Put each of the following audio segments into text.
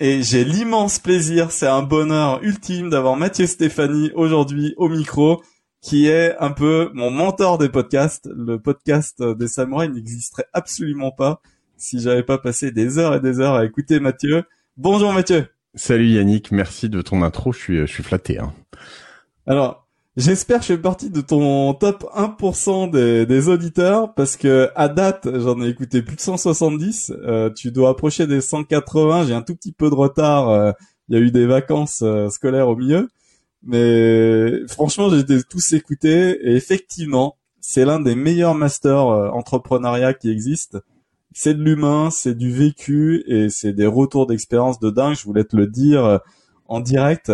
et j'ai l'immense plaisir, c'est un bonheur ultime d'avoir Mathieu Stéphanie aujourd'hui au micro qui est un peu mon mentor des podcasts. Le podcast des Samouraïs n'existerait absolument pas si j'avais pas passé des heures et des heures à écouter Mathieu. Bonjour Mathieu. Salut Yannick, merci de ton intro, je suis, je suis flatté. Hein. Alors, J'espère que je fais partie de ton top 1% des, des, auditeurs parce que à date, j'en ai écouté plus de 170. Euh, tu dois approcher des 180. J'ai un tout petit peu de retard. Euh, il y a eu des vacances euh, scolaires au milieu. Mais franchement, j'ai été tous écoutés et effectivement, c'est l'un des meilleurs masters entrepreneuriat qui existent. C'est de l'humain, c'est du vécu et c'est des retours d'expérience de dingue. Je voulais te le dire en direct.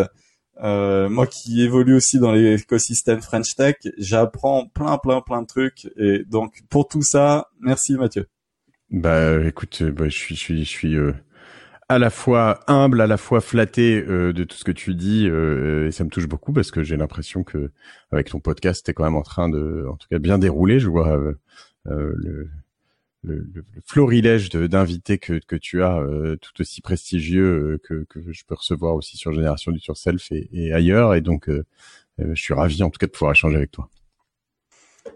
Euh, moi qui évolue aussi dans l'écosystème French Tech, j'apprends plein plein plein de trucs et donc pour tout ça, merci Mathieu. Bah écoute, euh, bah, je suis je suis je suis euh, à la fois humble, à la fois flatté de tout ce que tu dis et ça me touche beaucoup parce que j'ai l'impression que avec ton podcast, t'es quand même en train de, en tout cas, bien dérouler. Je vois le le, le, florilège d'invités que, que tu as, euh, tout aussi prestigieux euh, que, que je peux recevoir aussi sur Génération du Self et, et ailleurs. Et donc, euh, je suis ravi en tout cas de pouvoir échanger avec toi.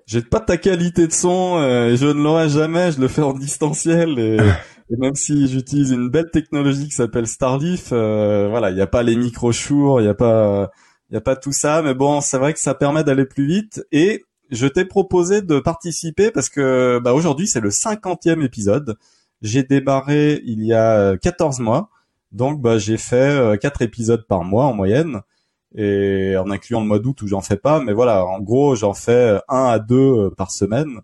J'ai pas ta qualité de son, je ne l'aurai jamais, je le fais en distanciel et, et même si j'utilise une belle technologie qui s'appelle Starleaf, voilà, il n'y a pas les micro chours, il n'y a pas, il y a pas tout ça, mais bon, c'est vrai que ça permet d'aller plus vite et je t'ai proposé de participer parce que bah, aujourd'hui c'est le cinquantième épisode. J'ai démarré il y a 14 mois, donc bah, j'ai fait quatre épisodes par mois en moyenne, et en incluant le mois d'août où j'en fais pas, mais voilà, en gros j'en fais un à deux par semaine.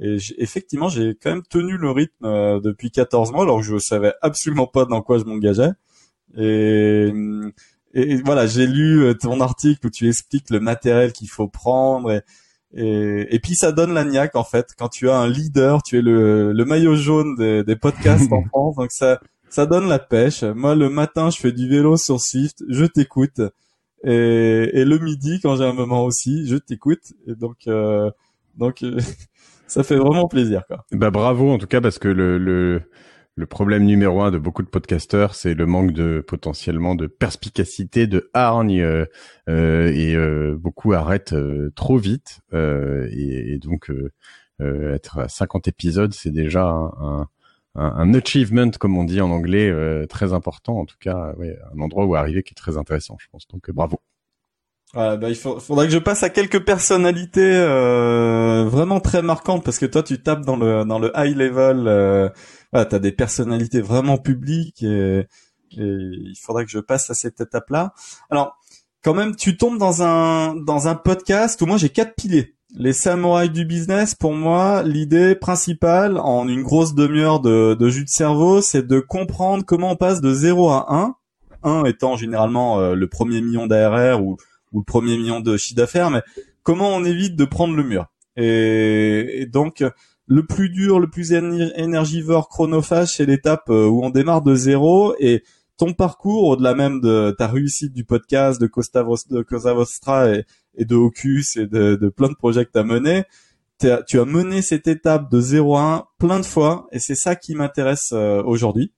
Et effectivement, j'ai quand même tenu le rythme euh, depuis 14 mois, alors que je savais absolument pas dans quoi je m'engageais. Et, et, voilà, j'ai lu euh, ton article où tu expliques le matériel qu'il faut prendre et, et, puis ça donne la niaque en fait. Quand tu as un leader, tu es le, le maillot jaune des, des podcasts en France, donc ça ça donne la pêche. Moi le matin je fais du vélo sur Swift, je t'écoute, et, et, le midi quand j'ai un moment aussi, je t'écoute, et donc euh, donc ça fait vraiment plaisir quoi. Bah bravo en tout cas parce que le, le le problème numéro un de beaucoup de podcasteurs, c'est le manque de potentiellement de perspicacité, de hargne, euh, euh et euh, beaucoup arrêtent trop vite. Et, donc être à 50 épisodes, c'est déjà un, un, un, achievement, comme on dit en anglais, très important. En tout cas, ouais, un endroit où arriver qui est très intéressant, je pense. Donc bravo. Bah, il faudra que je passe à quelques personnalités euh, vraiment très marquantes parce que toi tu tapes dans le dans le high level. Euh, voilà, t'as des personnalités vraiment publiques et, il faudrait que je passe à cette étape-là. Alors, quand même, tu tombes dans un dans un podcast où moi j'ai quatre piliers. Les samouraïs du business, pour moi, l'idée principale en une grosse demi-heure de, de, jus de cerveau, c'est de comprendre comment on passe de 0 à 1. 1 étant généralement euh, le premier million d'ARR ou, ou le premier million de chiffre d'affaires, mais comment on évite de prendre le mur? Et, donc, le plus dur, le plus énergivore, chronophage, c'est l'étape euh, où on démarre de zéro et ton parcours, au-delà même de ta réussite du podcast, de Costa, et, de Ocus et de, plein de projets que tu as menés, tu as mené cette étape de 0 à 1 plein de fois et c'est ça qui m'intéresse euh, aujourd'hui.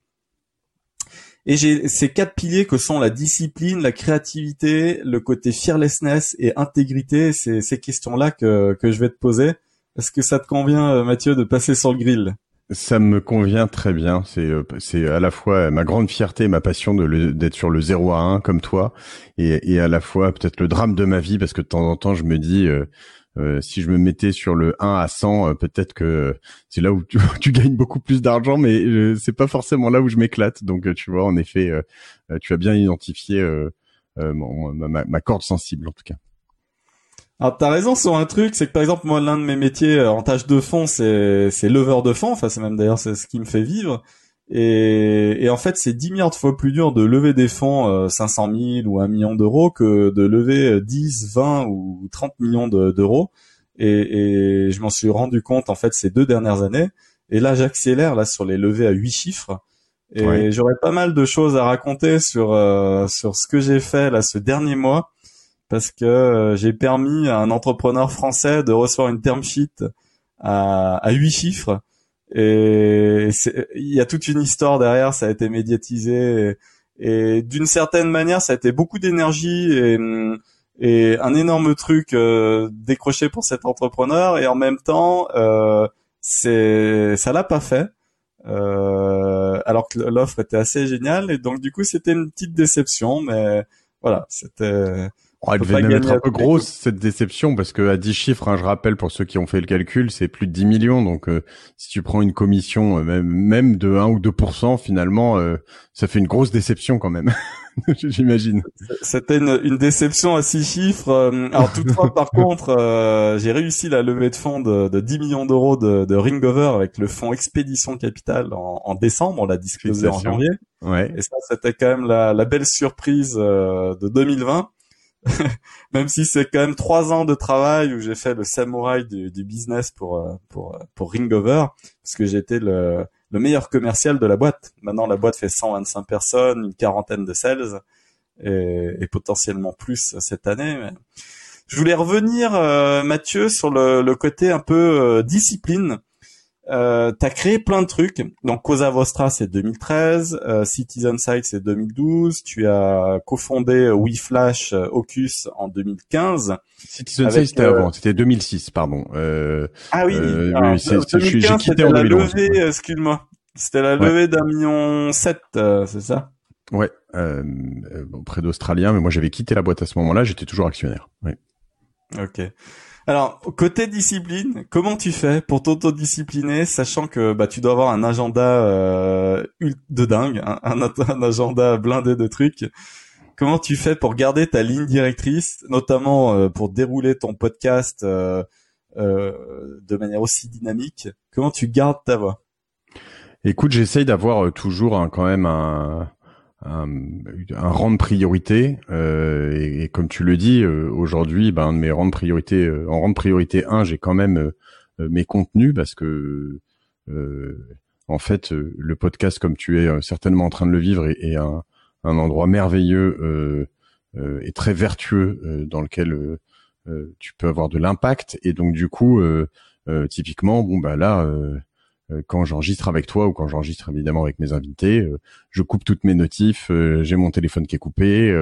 Et j'ai ces quatre piliers que sont la discipline, la créativité, le côté fearlessness et intégrité. C'est ces questions-là que, que je vais te poser. Est-ce que ça te convient, euh, Mathieu, de passer sur le grill? Ça me convient très bien. C'est euh, c'est à la fois ma grande fierté, ma passion d'être sur le 0 à 1 comme toi, et, et à la fois peut-être le drame de ma vie parce que de temps en temps je me dis euh, si je me mettais sur le 1 à 100, peut-être que c'est là où tu, tu, gagnes beaucoup plus d'argent, mais c'est pas forcément là où je m'éclate. Donc tu vois, en effet, tu as bien identifié ma, ma corde sensible en tout cas. Alors t'as raison sur un truc, c'est que par exemple moi l'un de mes métiers euh, en tâche de fond c'est c'est lever de fond, enfin c'est même d'ailleurs c'est ce qui me fait vivre. Et, et en fait, c'est 10 milliards de fois plus dur de lever des fonds euh, 500 000 ou 1 million d'euros que de lever 10, 20 ou 30 millions d'euros. et, et je m'en suis rendu compte en fait ces deux dernières années. Et là, j'accélère là sur les levées à 8 chiffres. Et j'aurais pas mal de choses à raconter sur euh, sur ce que j'ai fait là ce dernier mois parce que euh, j'ai permis à un entrepreneur français de recevoir une term sheet à, à 8 chiffres et il y a toute une histoire derrière, ça a été médiatisé et, d'une certaine manière, ça a été beaucoup d'énergie et, un énorme truc euh, décroché pour cet entrepreneur et en même temps, euh, c'est ça l'a pas fait. Euh, alors que l'offre était assez géniale et donc du coup c'était une petite déception mais voilà c'était Oh, elle devait même être un peu grosse cette déception parce que à 10 chiffres, hein, je rappelle pour ceux qui ont fait le calcul, c'est plus de 10 millions. Donc euh, si tu prends une commission euh, même, même de 1 ou 2% finalement, euh, ça fait une grosse déception quand même. J'imagine. C'était une, une, déception à 6 chiffres. Alors toutefois, par contre, j'ai réussi la levée de fonds de, de 10 millions d'euros de, de, Ringover avec le fonds Expédition Capital en, en décembre. On l'a disclosé en janvier. Ouais. Et ça, c'était quand même la, la belle surprise de 2020. même si c'est quand même trois ans de travail où j'ai fait le samouraï du, du business pour euh, pour euh, pour Ringover parce que j'étais le le meilleur commercial de la boîte. Maintenant la boîte fait 125 personnes, une quarantaine de sales et, et potentiellement plus cette année. Je voulais revenir euh, Mathieu sur le, le, côté un peu discipline euh, t'as créé plein de trucs. Donc Cosa Vostra c'est 2013, euh, Citizen Side c'est 2012. Tu as cofondé WeFlash euh, Ocus en 2015. Citizen Side c'était avant, c'était 2006 pardon. Euh, ah oui, euh, j'ai quitté en la levée, excuse-moi. C'était la levée d'un million sept, c'est ça? Ouais, auprès d'Australiens, mais moi j'avais quitté la boîte à ce moment-là, j'étais toujours actionnaire. Ouais. Ok. Alors, côté discipline, comment tu fais pour t'autodiscipliner, sachant que bah tu dois avoir un agenda euh, de dingue, un, un, agenda blindé de trucs. Comment tu fais pour garder ta ligne directrice, notamment euh, pour dérouler ton podcast euh, de manière aussi dynamique? Comment tu gardes ta voix? Écoute, j'essaye d'avoir toujours quand même un, un, un, rang de priorité euh, et, et, comme tu le dis euh, aujourd'hui ben mes rangs de priorité euh, en rang de priorité 1 j'ai quand même euh, mes contenus parce que en fait le podcast comme tu es certainement en train de le vivre est, est un, un, endroit merveilleux et très vertueux dans lequel tu peux avoir de l'impact. Et donc du coup typiquement bon bah là euh, quand j'enregistre avec toi ou quand j'enregistre évidemment avec mes invités, euh, je coupe toutes mes notifs, euh, j'ai mon téléphone qui est coupé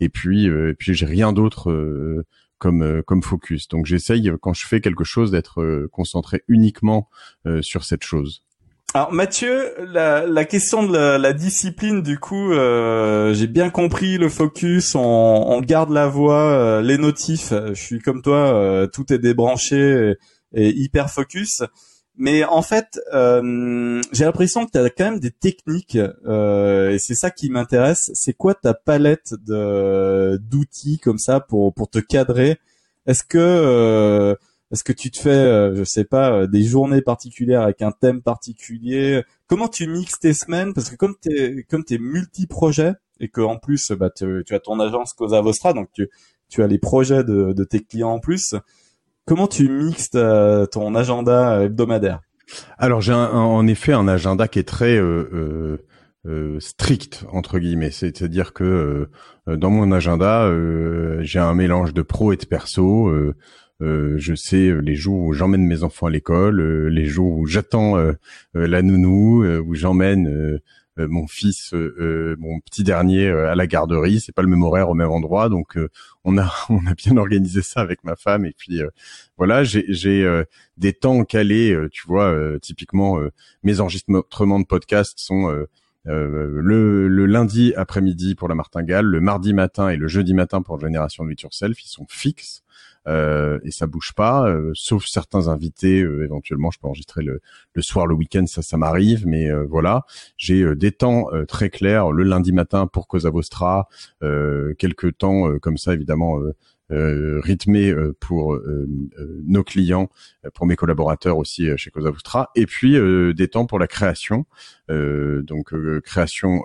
et puis et puis j'ai rien d'autre comme comme focus. Donc j'essaye quand je fais quelque chose d'être concentré uniquement sur cette chose. Alors Mathieu, la, la question de la, la discipline, du coup, euh, j'ai bien compris le focus, on, on garde la voix, les notifs. Je suis comme toi, tout est débranché et hyper focus. Mais en fait, euh, j'ai l'impression que tu as quand même des techniques, euh, et c'est ça qui m'intéresse. C'est quoi ta palette de d'outils comme ça pour pour te cadrer? Est-ce que euh, est-ce que tu te fais, euh, je sais pas, euh, des journées particulières avec un thème particulier? Comment tu mixes tes semaines? Parce que comme t'es comme t'es multi-projets et que en plus, bah, tu, tu as ton agence Cosa Vostra, donc tu tu as les projets de, de tes clients en plus. Comment tu mixes ton agenda hebdomadaire Alors j'ai en effet un agenda qui est très euh, euh, euh, strict entre guillemets, c'est-à-dire que dans mon agenda j'ai un mélange de pro et de perso. je sais les jours où j'emmène mes enfants à l'école, les jours où j'attends la nounou, où j'emmène euh, mon fils, euh, euh, mon petit dernier à la garderie. C'est pas le même horaire au même endroit, donc on a on a bien organisé ça avec ma femme. Et puis voilà, j'ai des temps calés. tu vois, typiquement mes enregistrements de podcast sont le, lundi après-midi pour la martingale, le mardi matin et le jeudi matin pour Génération de It Yourself, ils sont fixes. Euh, et ça bouge pas, euh, sauf certains invités. Euh, éventuellement, je peux enregistrer le, le soir, le week-end, ça, ça m'arrive. Mais voilà, j'ai des temps très clairs le lundi matin pour Cosa Vostra, quelques temps comme ça, évidemment. Euh, rythmé pour euh, nos clients, pour mes collaborateurs aussi chez Cosa Vostra, et puis des temps pour la création, donc création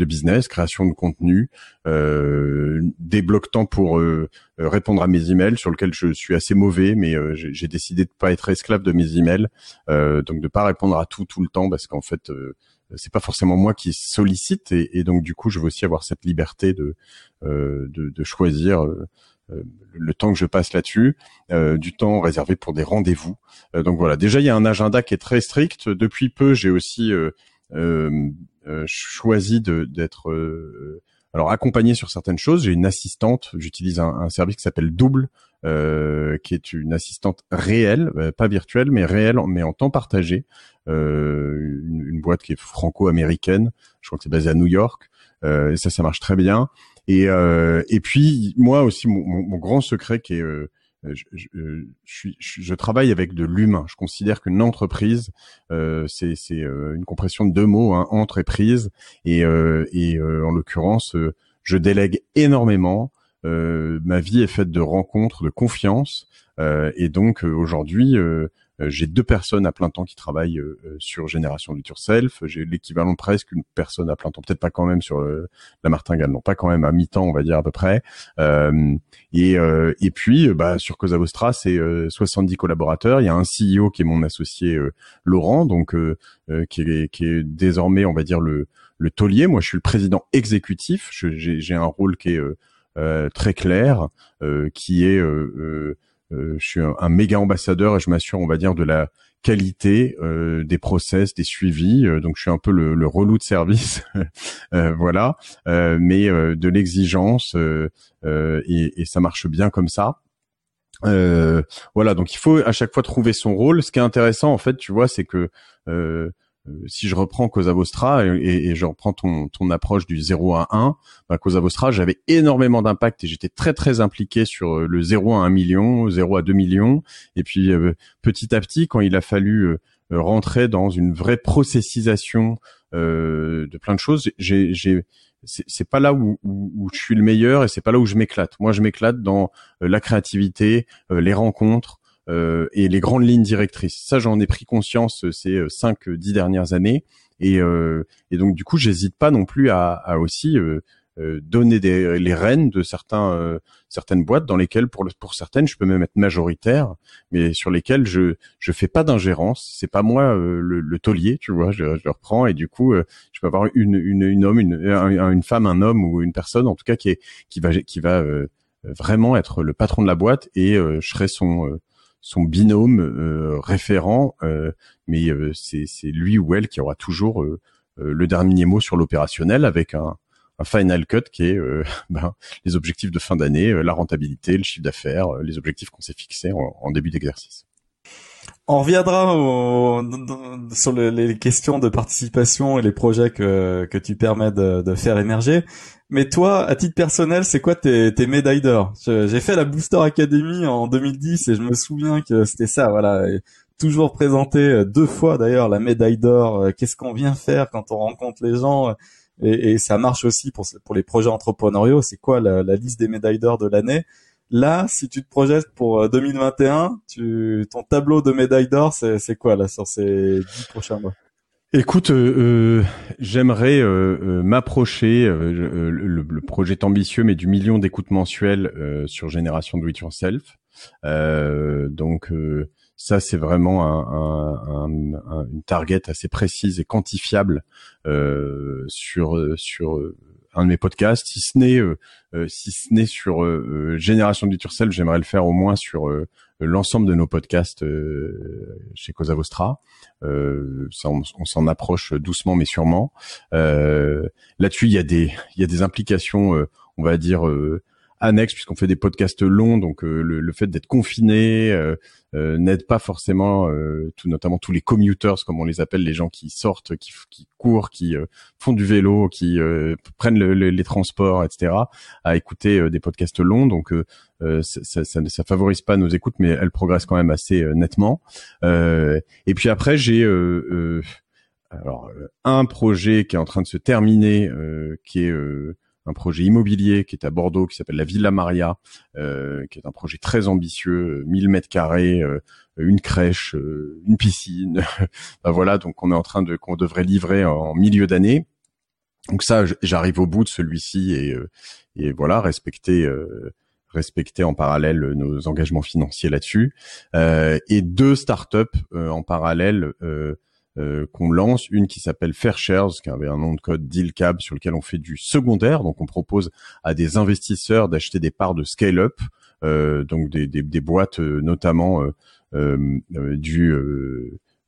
de business, création de contenu, euh, des temps pour euh, euh, répondre à mes emails sur lesquels je suis assez mauvais, mais euh, j'ai décidé de pas être esclave de mes emails, donc de pas répondre à tout tout le temps parce qu'en fait c'est pas forcément moi qui sollicite et, et, donc du coup je veux aussi avoir cette liberté de de, choisir le temps que je passe là-dessus, du temps réservé pour des rendez-vous. donc voilà, déjà il y a un agenda qui est très strict. Depuis peu, j'ai aussi euh, choisi d'être euh, alors accompagné sur certaines choses. J'ai une assistante. J'utilise un, service qui s'appelle Double, euh, qui est une assistante réelle, euh, pas virtuelle, mais réelle, mais en temps partagé. Euh, une, boîte qui est franco-américaine. Je crois que c'est basé à New York. ça, ça marche très bien. Et, et puis moi aussi, mon, mon, mon grand secret qui est euh, je, je, euh, je, je, travaille avec de l'humain. Je considère qu'une entreprise, euh, c'est euh, une compression de deux mots, hein, entre et prise. Et, euh, en l'occurrence, je délègue énormément. ma vie est faite de rencontres, de confiance. et donc aujourd'hui, euh, j'ai deux personnes à plein temps qui travaillent euh, euh, sur Génération du Yourself. J'ai l'équivalent presque une personne à plein temps, peut-être pas quand même sur la martingale, non pas quand même à mi-temps, on va dire à peu près. et, et puis, bah, sur Cosa Vostra, c'est 70 collaborateurs. Il y a un CEO qui est mon associé Laurent, donc qui est, qui est désormais, on va dire le le taulier. Moi, je suis le président exécutif. J'ai un rôle qui est très clair, qui est euh, je suis un, méga ambassadeur et je m'assure, on va dire, de la qualité euh, des process, des suivis. Euh, donc je suis un peu le, le relou de service, voilà, mais de l'exigence et, et, ça marche bien comme ça. voilà, donc il faut à chaque fois trouver son rôle. Ce qui est intéressant, en fait, tu vois, c'est que euh, si je reprends Cosa Vostra et, et, je reprends ton, ton approche du 0 à 1, bah, Cosa Vostra, j'avais énormément d'impact et j'étais très très impliqué sur euh, le 0 à 1 million, 0 à 2 millions. Et puis euh, petit à petit, quand il a fallu rentrer dans une vraie processisation euh, de plein de choses, j'ai, j'ai c'est pas là où, où, où, je suis le meilleur et c'est pas là où je m'éclate. Moi, je m'éclate dans la créativité, les rencontres, euh, et les grandes lignes directrices. Ça, j'en ai pris conscience euh, ces euh, cinq, dix dernières années. Et, et donc, du coup, j'hésite pas non plus à, à aussi donner des, les rênes de certains certaines boîtes dans lesquelles pour pour certaines je peux même être majoritaire mais sur lesquelles je je fais pas d'ingérence c'est pas moi le, le, taulier tu vois je, je le reprends et du coup je peux avoir une une une homme une une femme un homme ou une personne en tout cas qui est qui va qui va vraiment être le patron de la boîte et je serai son son binôme euh, référent, euh, mais euh, c'est lui ou elle qui aura toujours le dernier mot sur l'opérationnel avec un, final cut qui est ben, les objectifs de fin d'année, la rentabilité, le chiffre d'affaires, les objectifs qu'on s'est fixés en, début d'exercice. On reviendra au, sur les questions de participation et les projets que, que tu permets de, de faire émerger. Mais toi, à titre personnel, c'est quoi tes, tes médailles d'or? J'ai fait la Booster Academy en 2010 et je me souviens que c'était ça, voilà. toujours présenté euh, deux fois d'ailleurs la médaille d'or. Euh, qu'est-ce qu'on vient faire quand on rencontre les gens et, et, ça marche aussi pour pour les projets entrepreneuriaux. C'est quoi la, la, liste des médailles d'or de l'année? Là, si tu te projettes pour 2021, euh, tu, ton tableau de médailles d'or, c'est quoi là sur ces dix prochains mois? Écoute, euh, euh j'aimerais euh, euh m'approcher. Le, le, projet est ambitieux, mais du million d'écoutes mensuelles sur Génération Do It Yourself. donc ça, c'est vraiment un, un, une target assez précise et quantifiable sur sur un de mes podcasts, si ce n'est euh, euh, si ce n'est sur euh, Génération du Turcel, j'aimerais le faire au moins sur l'ensemble de nos podcasts chez Cosa Vostra. Ça, on, s'en approche doucement mais sûrement. Là-dessus, il y a des il y a des implications, on va dire annexe puisqu'on fait des podcasts longs, donc le, le, fait d'être confiné n'aide pas forcément, tout, notamment tous les commuters comme on les appelle, les gens qui sortent, qui, qui courent, qui font du vélo, qui prennent les transports, etc., à écouter des podcasts longs. Donc ça, ça, ça, ça, favorise pas nos écoutes, mais elles progressent quand même assez nettement. et puis après j'ai alors un projet qui est en train de se terminer, qui est un projet immobilier qui est à Bordeaux, qui s'appelle la Villa Maria, euh, qui est un projet très ambitieux, 1000 mètres carrés, euh, une crèche, euh, une piscine. ben voilà, donc on est en train de qu'on devrait livrer en milieu d'année. Donc ça, j'arrive au bout de celui-ci et, voilà, respecter respecter en parallèle nos engagements financiers là-dessus. et deux startups en parallèle euh, qu'on lance, une qui s'appelle Fairshares, qui avait un nom de code DealCab, sur lequel on fait du secondaire. Donc on propose à des investisseurs d'acheter des parts de scale-up, euh, donc des, des, boîtes euh, notamment du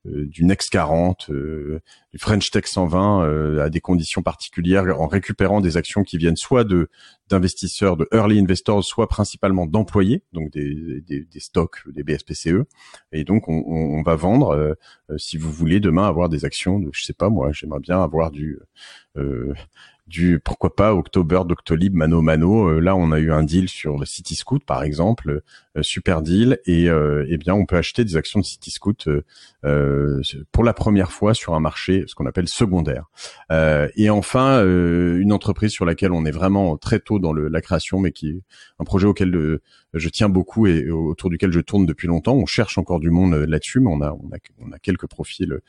euh, du Next 40, euh, French Tech 120 euh, à des conditions particulières en récupérant des actions qui viennent soit de d'investisseurs, de early investors, soit principalement d'employés, donc des, des, stocks, des BSPCE. Et donc on, va vendre, si vous voulez demain avoir des actions de, je sais pas moi, j'aimerais bien avoir du du pourquoi pas October, Doctolib, Mano Mano. Euh, là, on a eu un deal sur le City Scoot, par exemple, euh, super deal. Et euh, eh bien, on peut acheter des actions de City Scoot pour la première fois sur un marché, ce qu'on appelle secondaire. et enfin, une entreprise sur laquelle on est vraiment très tôt dans le, la création, mais qui est un projet auquel je tiens beaucoup et autour duquel je tourne depuis longtemps. On cherche encore du monde là-dessus, mais on a, on a, on a quelques profils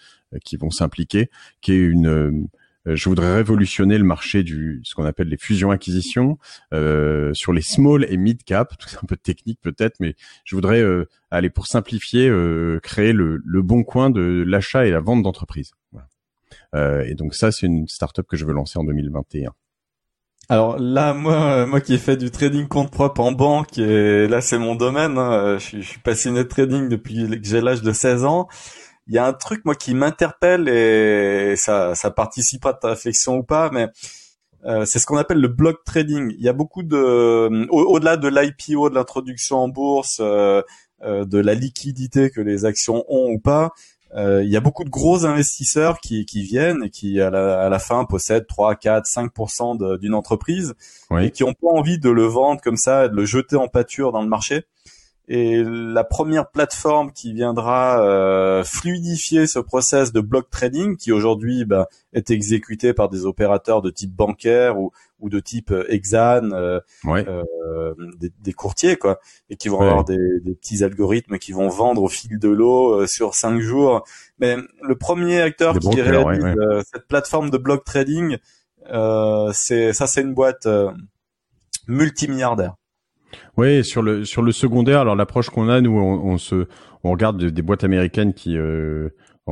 qui vont s'impliquer, qui est une euh, je voudrais révolutionner le marché du ce qu'on appelle les fusions-acquisitions euh, sur les small et mid cap. C'est un peu technique peut-être, mais je voudrais euh, aller pour simplifier, euh, créer le, le, bon coin de l'achat et la vente d'entreprises. Voilà. Euh, et donc ça, c'est une startup que je veux lancer en 2021. Alors là, moi, moi qui ai fait du trading compte propre en banque, et là c'est mon domaine. Hein, je, suis, je suis passionné de trading depuis que j'ai l'âge de 16 ans il y a un truc moi qui m'interpelle et ça, ça participe à ta réflexion ou pas, mais euh, c'est ce qu'on appelle le block trading. Il y a beaucoup de, au-delà de l'IPO, de l'introduction en bourse, euh, euh, de la liquidité que les actions ont ou pas. Il y a beaucoup de gros investisseurs qui, qui viennent et qui à la, à la fin possèdent 3, 4, 5% d'une entreprise et qui ont pas envie de le vendre comme ça et de le jeter en pâture dans le marché. Et la première plateforme qui viendra euh, fluidifier ce process de block trading, qui aujourd'hui bah, est exécuté par des opérateurs de type bancaire ou, ou de type euh, Exane, euh, euh, des, des, courtiers, quoi, et qui vont avoir des, des, petits algorithmes qui vont vendre au fil de l'eau euh, sur cinq jours. Mais le premier acteur qui réalise cette plateforme de block trading, c'est ça, c'est une boîte multimilliardaire. Oui, sur le sur le secondaire, alors l'approche qu'on a, nous, on, se on regarde des, boîtes américaines qui euh,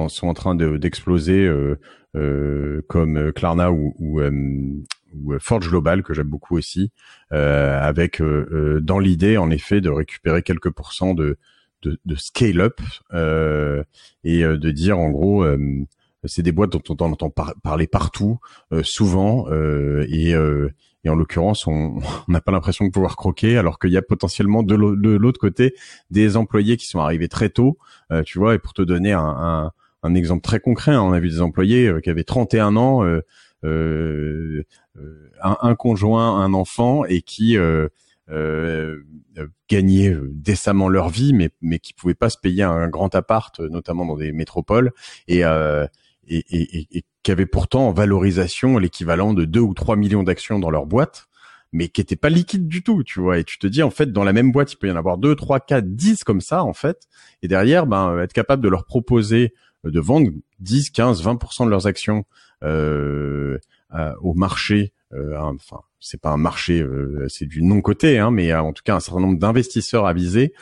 sont en train d'exploser, euh, euh, comme Klarna ou, ou, ou, Forge Global que j'aime beaucoup aussi, avec dans l'idée en effet de récupérer quelques pourcents de de, de scale up et de dire en gros c'est des boîtes dont on entend parler partout, souvent, et, et en l'occurrence, on n'a pas l'impression de pouvoir croquer, alors qu'il y a potentiellement de l'autre côté des employés qui sont arrivés très tôt, euh, tu vois. Et pour te donner un, un, exemple très concret, hein, on a vu des employés euh, qui avaient 31 ans, euh, euh, un, un, conjoint, un enfant, et qui gagnaient décemment leur vie, mais mais qui pouvaient pas se payer un grand appart, notamment dans des métropoles, et et, et, et qui avaient pourtant en valorisation l'équivalent de 2 ou 3 millions d'actions dans leur boîte, mais qui n'étaient pas liquides du tout, tu vois. Et tu te dis, en fait, dans la même boîte, il peut y en avoir 2, 3, 4, 10 comme ça, en fait. Et derrière, ben, être capable de leur proposer de vendre 10, 15, 20% de leurs actions euh, au marché, euh, enfin, c'est pas un marché, euh, c'est du non côté, hein, mais euh, en tout cas un certain nombre d'investisseurs avisés,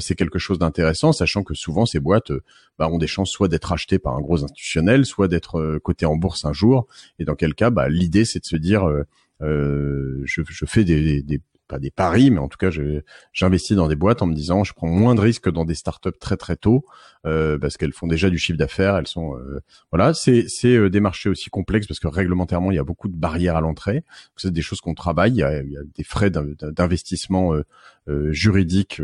c'est quelque chose d'intéressant, sachant que souvent ces boîtes bah, ont des chances soit d'être achetées par un gros institutionnel, soit d'être cotées en bourse un jour. Et dans quel cas, bah, l'idée c'est de se dire, je, fais des, pas des paris, mais en tout cas, j'investis dans des boîtes en me disant, je prends moins de risques dans des startups très très tôt euh, parce qu'elles font déjà du chiffre d'affaires, elles sont euh, voilà, c'est c'est euh, des marchés aussi complexes parce que réglementairement il y a beaucoup de barrières à l'entrée. C'est des choses qu'on travaille, il y a, il y a des frais d'investissement juridique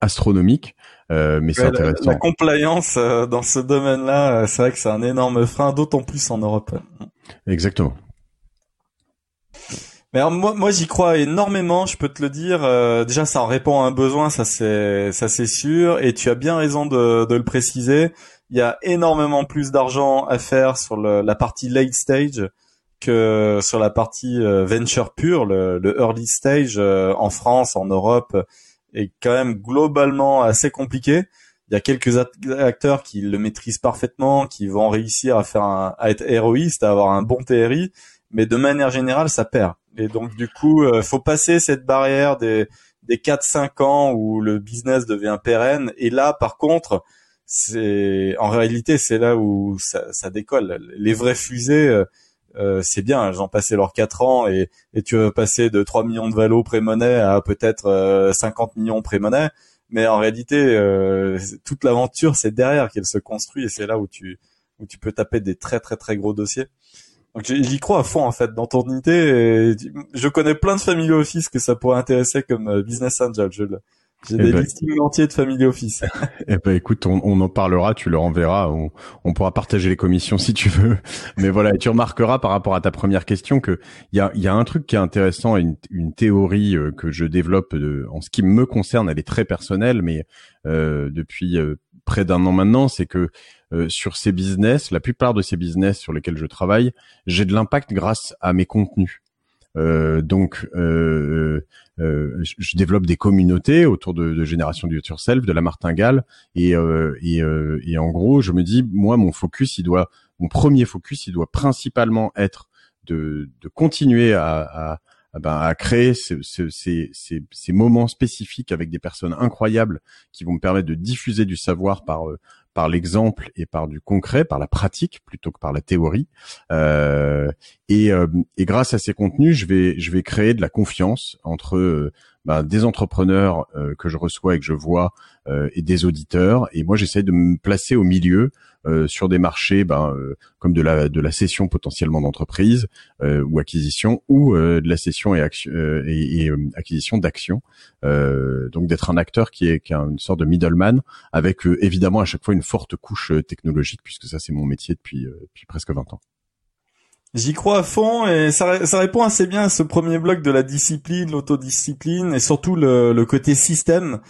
astronomique, euh, mais c'est intéressant. La, compliance dans ce domaine-là, c'est vrai que c'est un énorme frein, d'autant plus en Europe. Exactement. Mais alors, moi, moi j'y crois énormément, je peux te le dire. Euh, déjà, ça répond à un besoin, ça c'est, ça c'est sûr. Et tu as bien raison de, de le préciser. Il y a énormément plus d'argent à faire sur le, la partie late stage que sur la partie euh, venture pure, le, le early stage euh, en France, en Europe, est quand même globalement assez compliqué. Il y a quelques acteurs qui le maîtrisent parfaitement, qui vont réussir à faire un, à être héroïste, à avoir un bon TRI, mais de manière générale, ça perd. Et donc du coup, euh, faut passer cette barrière des des 4-5 ans où le business devient pérenne. Et là, par contre, c'est en réalité c'est là où ça, ça, décolle. Les vraies fusées, euh, euh c'est bien. Elles ont passé leurs 4 ans et, et tu veux passer de 3 millions de valos pré-monnaie à peut-être 50 euh, millions pré-monnaie. Mais en réalité, euh, toute l'aventure, c'est derrière qu'elle se construit et c'est là où tu où tu peux taper des très très très gros dossiers. Donc j'y crois à fond en fait dans ton unité. je connais plein de family office que ça pourrait intéresser comme euh, business angel. j'ai eh des ben, listings entiers de family office. eh ben écoute, on, en parlera, tu leur enverras, on, on, pourra partager les commissions si tu veux. Mais voilà, tu remarqueras par rapport à ta première question que il y a, y a un truc qui est intéressant, une, une théorie euh, que je développe de, en ce qui me concerne, elle est très personnelle, mais euh, depuis euh, près d'un an maintenant, c'est que euh, sur ces business, la plupart de ces business sur lesquels je travaille, j'ai de l'impact grâce à mes contenus. Euh, donc, euh, je développe des communautés autour de, Génération du Yourself, de la martingale, et, et, en gros, je me dis, moi, mon focus, il doit, mon premier focus, il doit principalement être de, de continuer à, ben, à créer ces, moments spécifiques avec des personnes incroyables qui vont me permettre de diffuser du savoir par par l'exemple et par du concret, par la pratique plutôt que par la théorie. Euh, et, euh, et, grâce à ces contenus, je vais je vais créer de la confiance entre euh, ben, des entrepreneurs euh, que je reçois et que je vois euh, et des auditeurs. Et moi, j'essaie de me placer au milieu euh, sur des marchés ben, comme de la de la cession potentiellement d'entreprise ou acquisition ou de la cession et, action, et, et acquisition d'actions. donc d'être un acteur qui est qui a une sorte de middleman avec évidemment à chaque fois une forte couche technologique puisque ça c'est mon métier depuis depuis presque 20 ans. J'y crois à fond et ça, ça, répond assez bien à ce premier bloc de la discipline, l'autodiscipline et surtout le, le, côté système.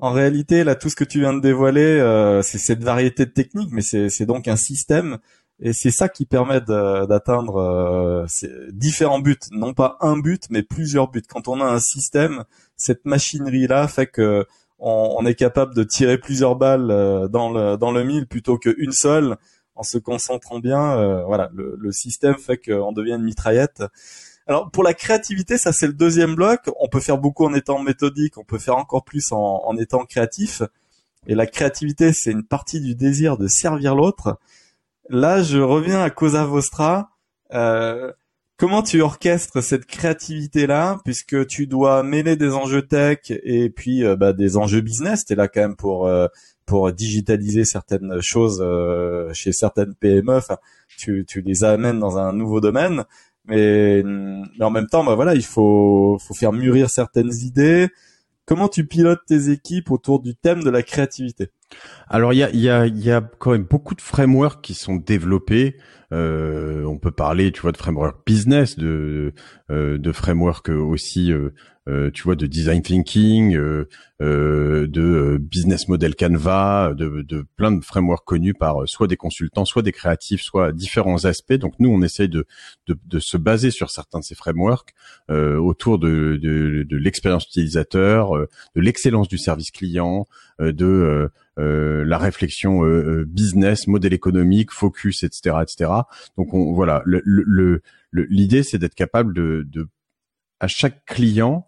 En réalité, là, tout ce que tu viens de dévoiler, euh, c'est cette variété de techniques, mais c'est donc un système et c'est ça qui permet d'atteindre euh, différents buts, non pas un but, mais plusieurs buts. Quand on a un système, cette machinerie-là fait que on, on, est capable de tirer plusieurs balles euh, dans le dans le mille plutôt qu'une seule en se concentrant bien. Euh, voilà, le, système fait qu'on devient une mitraillette. Alors pour la créativité, ça c'est le deuxième bloc. On peut faire beaucoup en étant méthodique, on peut faire encore plus en, étant créatif. Et la créativité, c'est une partie du désir de servir l'autre. Là, je reviens à Cosa Vostra. Euh, comment tu orchestres cette créativité-là, puisque tu dois mêler des enjeux tech et puis euh, bah, des enjeux business. T'es là quand même pour pour digitaliser certaines choses euh, chez certaines PME. Enfin, tu, tu les amènes dans un nouveau domaine, mais, mais en même temps, bah voilà, il faut, faut faire mûrir certaines idées. Comment tu pilotes tes équipes autour du thème de la créativité? Alors, il y a, y, a, y a quand même beaucoup de frameworks qui sont développés. Euh, on peut parler, tu vois, de framework business, de euh, de framework aussi euh, tu vois, de design thinking, euh, euh, de business model Canva, de, de, plein de frameworks connus par soit des consultants, soit des créatifs, soit différents aspects. Donc nous, on essaye de, de, de se baser sur certains de ces frameworks autour de, de, l'expérience utilisateur, de l'excellence du service client, de la réflexion business, modèle économique, focus, etc., etc. Donc on, voilà, le, l'idée c'est d'être capable de, de à chaque client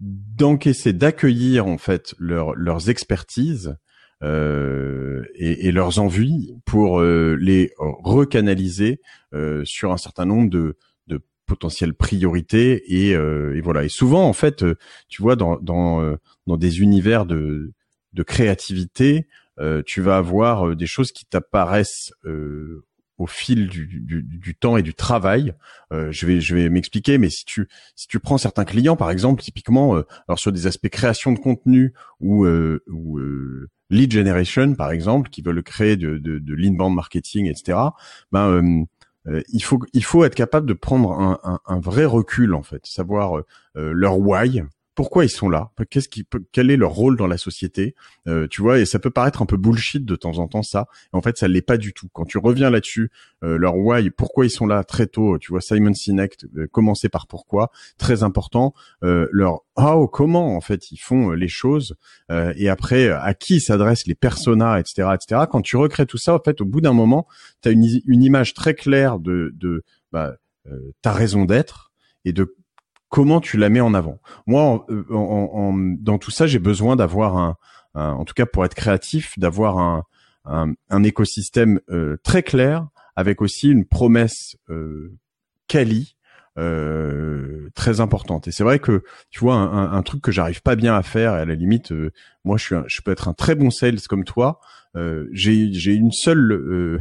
d'encaisser, d'accueillir en fait leur, leurs expertises euh, et, et, leurs envies pour euh, les recanaliser euh, sur un certain nombre de, de potentielles priorités et, et, voilà. Et souvent, en fait, tu vois, dans dans dans des univers de de créativité, tu vas avoir des choses qui t'apparaissent au fil du, du, du, temps et du travail. Euh, je vais je vais m'expliquer, mais si tu si tu prends certains clients par exemple, typiquement, euh, alors sur des aspects création de contenu ou, euh, ou euh, lead generation par exemple, qui veulent créer de, de, de l'inbound marketing, etc. Ben il faut il faut être capable de prendre un, un, un vrai recul en fait, savoir leur why, pourquoi ils sont là? Qu'est-ce qui, quel est leur rôle dans la société? Euh, Tu vois, et ça peut paraître un peu bullshit de temps en temps ça. en fait, ça l'est pas du tout. Quand tu reviens là-dessus, euh, leur why, pourquoi ils sont là très tôt. Tu vois, Simon Sinek, euh, commencer par pourquoi, très important. leur how, comment en fait ils font les choses, et après à qui s'adressent les personas, etc., etc. Quand tu recrées tout ça, en fait, au bout d'un moment, tu as une, une, image très claire de, de bah, ta raison d'être et de comment tu la mets en avant. Moi, euh, en, dans tout ça, j'ai besoin d'avoir un, en tout cas pour être créatif, d'avoir un, un, écosystème euh, très clair avec aussi une promesse euh, quali euh, très importante. Et c'est vrai que tu vois un, un truc que j'arrive pas bien à faire. Et à la limite, moi, je suis, je peux être un très bon sales comme toi. j'ai j'ai une seule euh,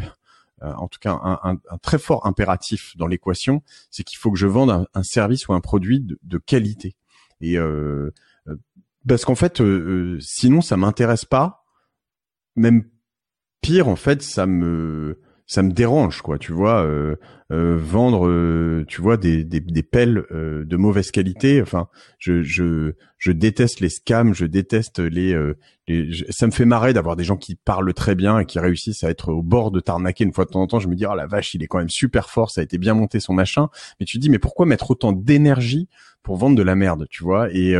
en tout cas un, très fort impératif dans l'équation, c'est qu'il faut que je vende un, service ou un produit de, qualité. Et euh, euh, parce qu'en fait, sinon ça m'intéresse pas. Même pire, en fait, ça me ça me dérange quoi tu vois euh, euh, vendre euh, tu vois des, des, des pelles de mauvaise qualité. Enfin je, je je déteste les scams je déteste les, les ça me fait marrer d'avoir des gens qui parlent très bien et qui réussissent à être au bord de t'arnaquer une fois de temps en temps. Je me dis oh la vache il est quand même super fort ça a été bien monté son machin. Mais tu te dis mais pourquoi mettre autant d'énergie pour vendre de la merde tu vois? Et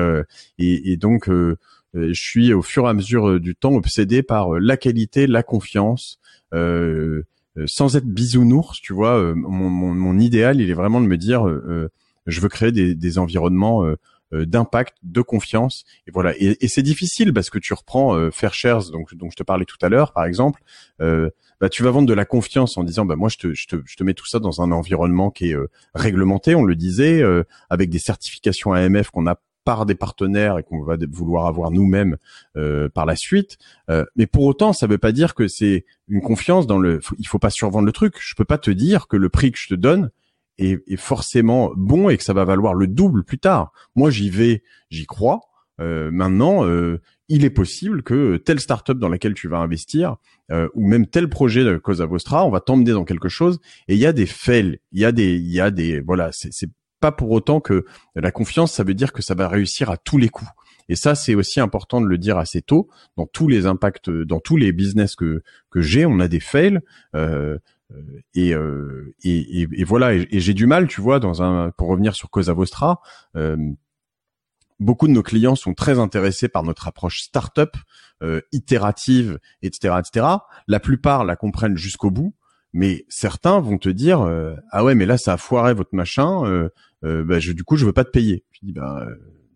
et, et donc je suis au fur et à mesure du temps obsédé par la qualité la confiance euh, euh, sans être bisounours, tu vois, euh, mon, mon, mon, idéal, il est vraiment de me dire, euh, je veux créer des, des environnements d'impact, de confiance, et voilà. Et, et c'est difficile parce que tu reprends euh, Shares, donc dont je te parlais tout à l'heure, par exemple. bah, tu vas vendre de la confiance en disant, bah moi je te, je te, je te mets tout ça dans un environnement qui est réglementé, on le disait, avec des certifications AMF qu'on a par des partenaires et qu'on va vouloir avoir nous-mêmes euh, par la suite. Euh, mais pour autant, ça ne veut pas dire que c'est une confiance dans le. Il faut pas survendre le truc. Je peux pas te dire que le prix que je te donne est, est forcément bon et que ça va valoir le double plus tard. Moi, j'y vais, j'y crois. Euh, maintenant, euh, il est possible que telle startup dans laquelle tu vas investir euh, ou même tel projet de Cosa Vostra, on va t'emmener dans quelque chose et il y a des fails, il y a des, il y a des, voilà, c'est pas pour autant que la confiance, ça veut dire que ça va réussir à tous les coups. Et ça, c'est aussi important de le dire assez tôt. Dans tous les impacts, dans tous les business que que j'ai, on a des fails. Euh, et, euh, et, et, voilà. Et, j'ai du mal, tu vois, dans un pour revenir sur Cosa Vostra. Euh, beaucoup de nos clients sont très intéressés par notre approche startup, euh, itérative, etc., etc. La plupart la comprennent jusqu'au bout, mais certains vont te dire euh, ah ouais mais là ça a foiré votre machin euh, bah, je, du coup je veux pas te payer. Je dis bah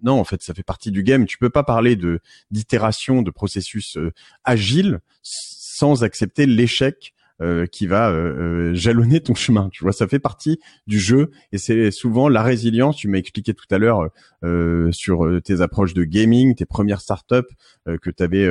non en fait ça fait partie du game. Tu peux pas parler de d'itération de processus agile sans accepter l'échec euh, qui va euh, euh, jalonner ton chemin. Tu vois, ça fait partie du jeu et c'est souvent la résilience. Tu m'as expliqué tout à l'heure sur tes approches de gaming, tes premières startups que tu avais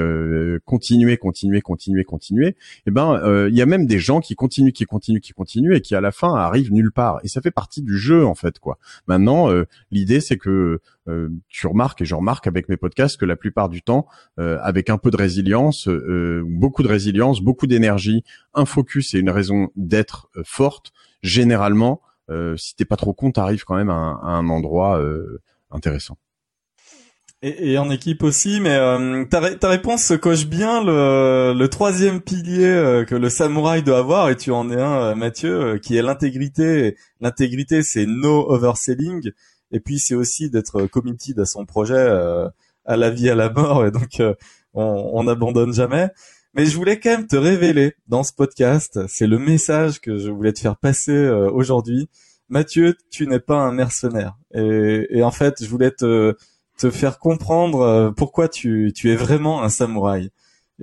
continué, continué, continué, continué. Et eh ben, il y a même des gens qui continuent, qui continuent, qui continuent et qui à la fin arrivent nulle part. Et ça fait partie du jeu en fait, quoi. Maintenant, l'idée c'est que euh, tu remarques et je remarque avec mes podcasts que la plupart du temps, euh, avec un peu de résilience, euh, beaucoup de résilience, beaucoup d'énergie, un focus et une raison d'être forte, généralement, si t'es pas trop con, t'arrives quand même à un, endroit intéressant. Et, en équipe aussi, mais ta, ta, réponse se coche bien le, le troisième pilier que le samouraï doit avoir, et tu en es un, Mathieu, qui est l'intégrité. L'intégrité, c'est no overselling. Et puis c'est aussi d'être committed à son projet, euh, à la vie, à la mort. Et donc euh, on n'abandonne jamais. Mais je voulais quand même te révéler dans ce podcast, c'est le message que je voulais te faire passer euh, aujourd'hui. Mathieu, tu n'es pas un mercenaire. Et, et, en fait, je voulais te, te faire comprendre pourquoi tu, tu es vraiment un samouraï.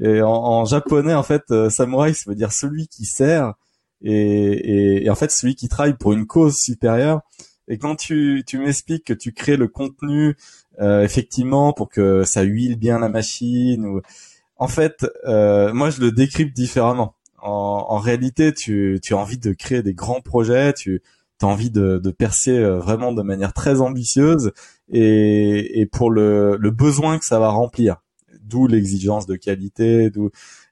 Et en, en japonais, en fait, samouraï, ça veut dire celui qui sert et, et, et, en fait celui qui travaille pour une cause supérieure. Et quand tu, tu m'expliques que tu crées le contenu euh, effectivement pour que ça huile bien la machine, ou en fait, euh, moi je le décrypte différemment. En, en réalité, tu, tu as envie de créer des grands projets, tu as envie de, de percer euh, vraiment de manière très ambitieuse et, et pour le, le besoin que ça va remplir. D'où l'exigence de qualité, d'où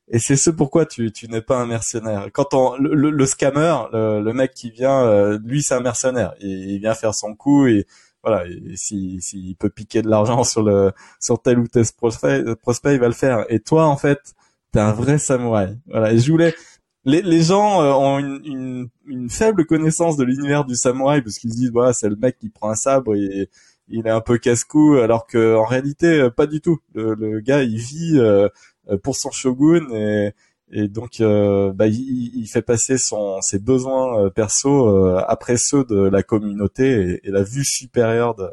et c'est ce pourquoi tu, tu n'es pas un mercenaire. Quand on, le, le, scammer, le, mec qui vient, euh, lui c'est un mercenaire. Il, il, vient faire son coup et voilà, s'il si, peut piquer de l'argent sur le sur tel ou tel prospect, prospect, il va le faire. Et toi en fait, t'es un vrai samouraï. Voilà. Et je voulais, les, les gens euh, ont une, une, une, faible connaissance de l'univers du samouraï parce qu'ils se disent voilà c'est le mec qui prend un sabre et il est un peu casse-cou alors que en réalité euh, pas du tout. Le, le gars il vit euh, pour son shogun et, et donc euh, bah, il, il, fait passer son, ses besoins euh, perso après ceux de la communauté et, la vue supérieure de,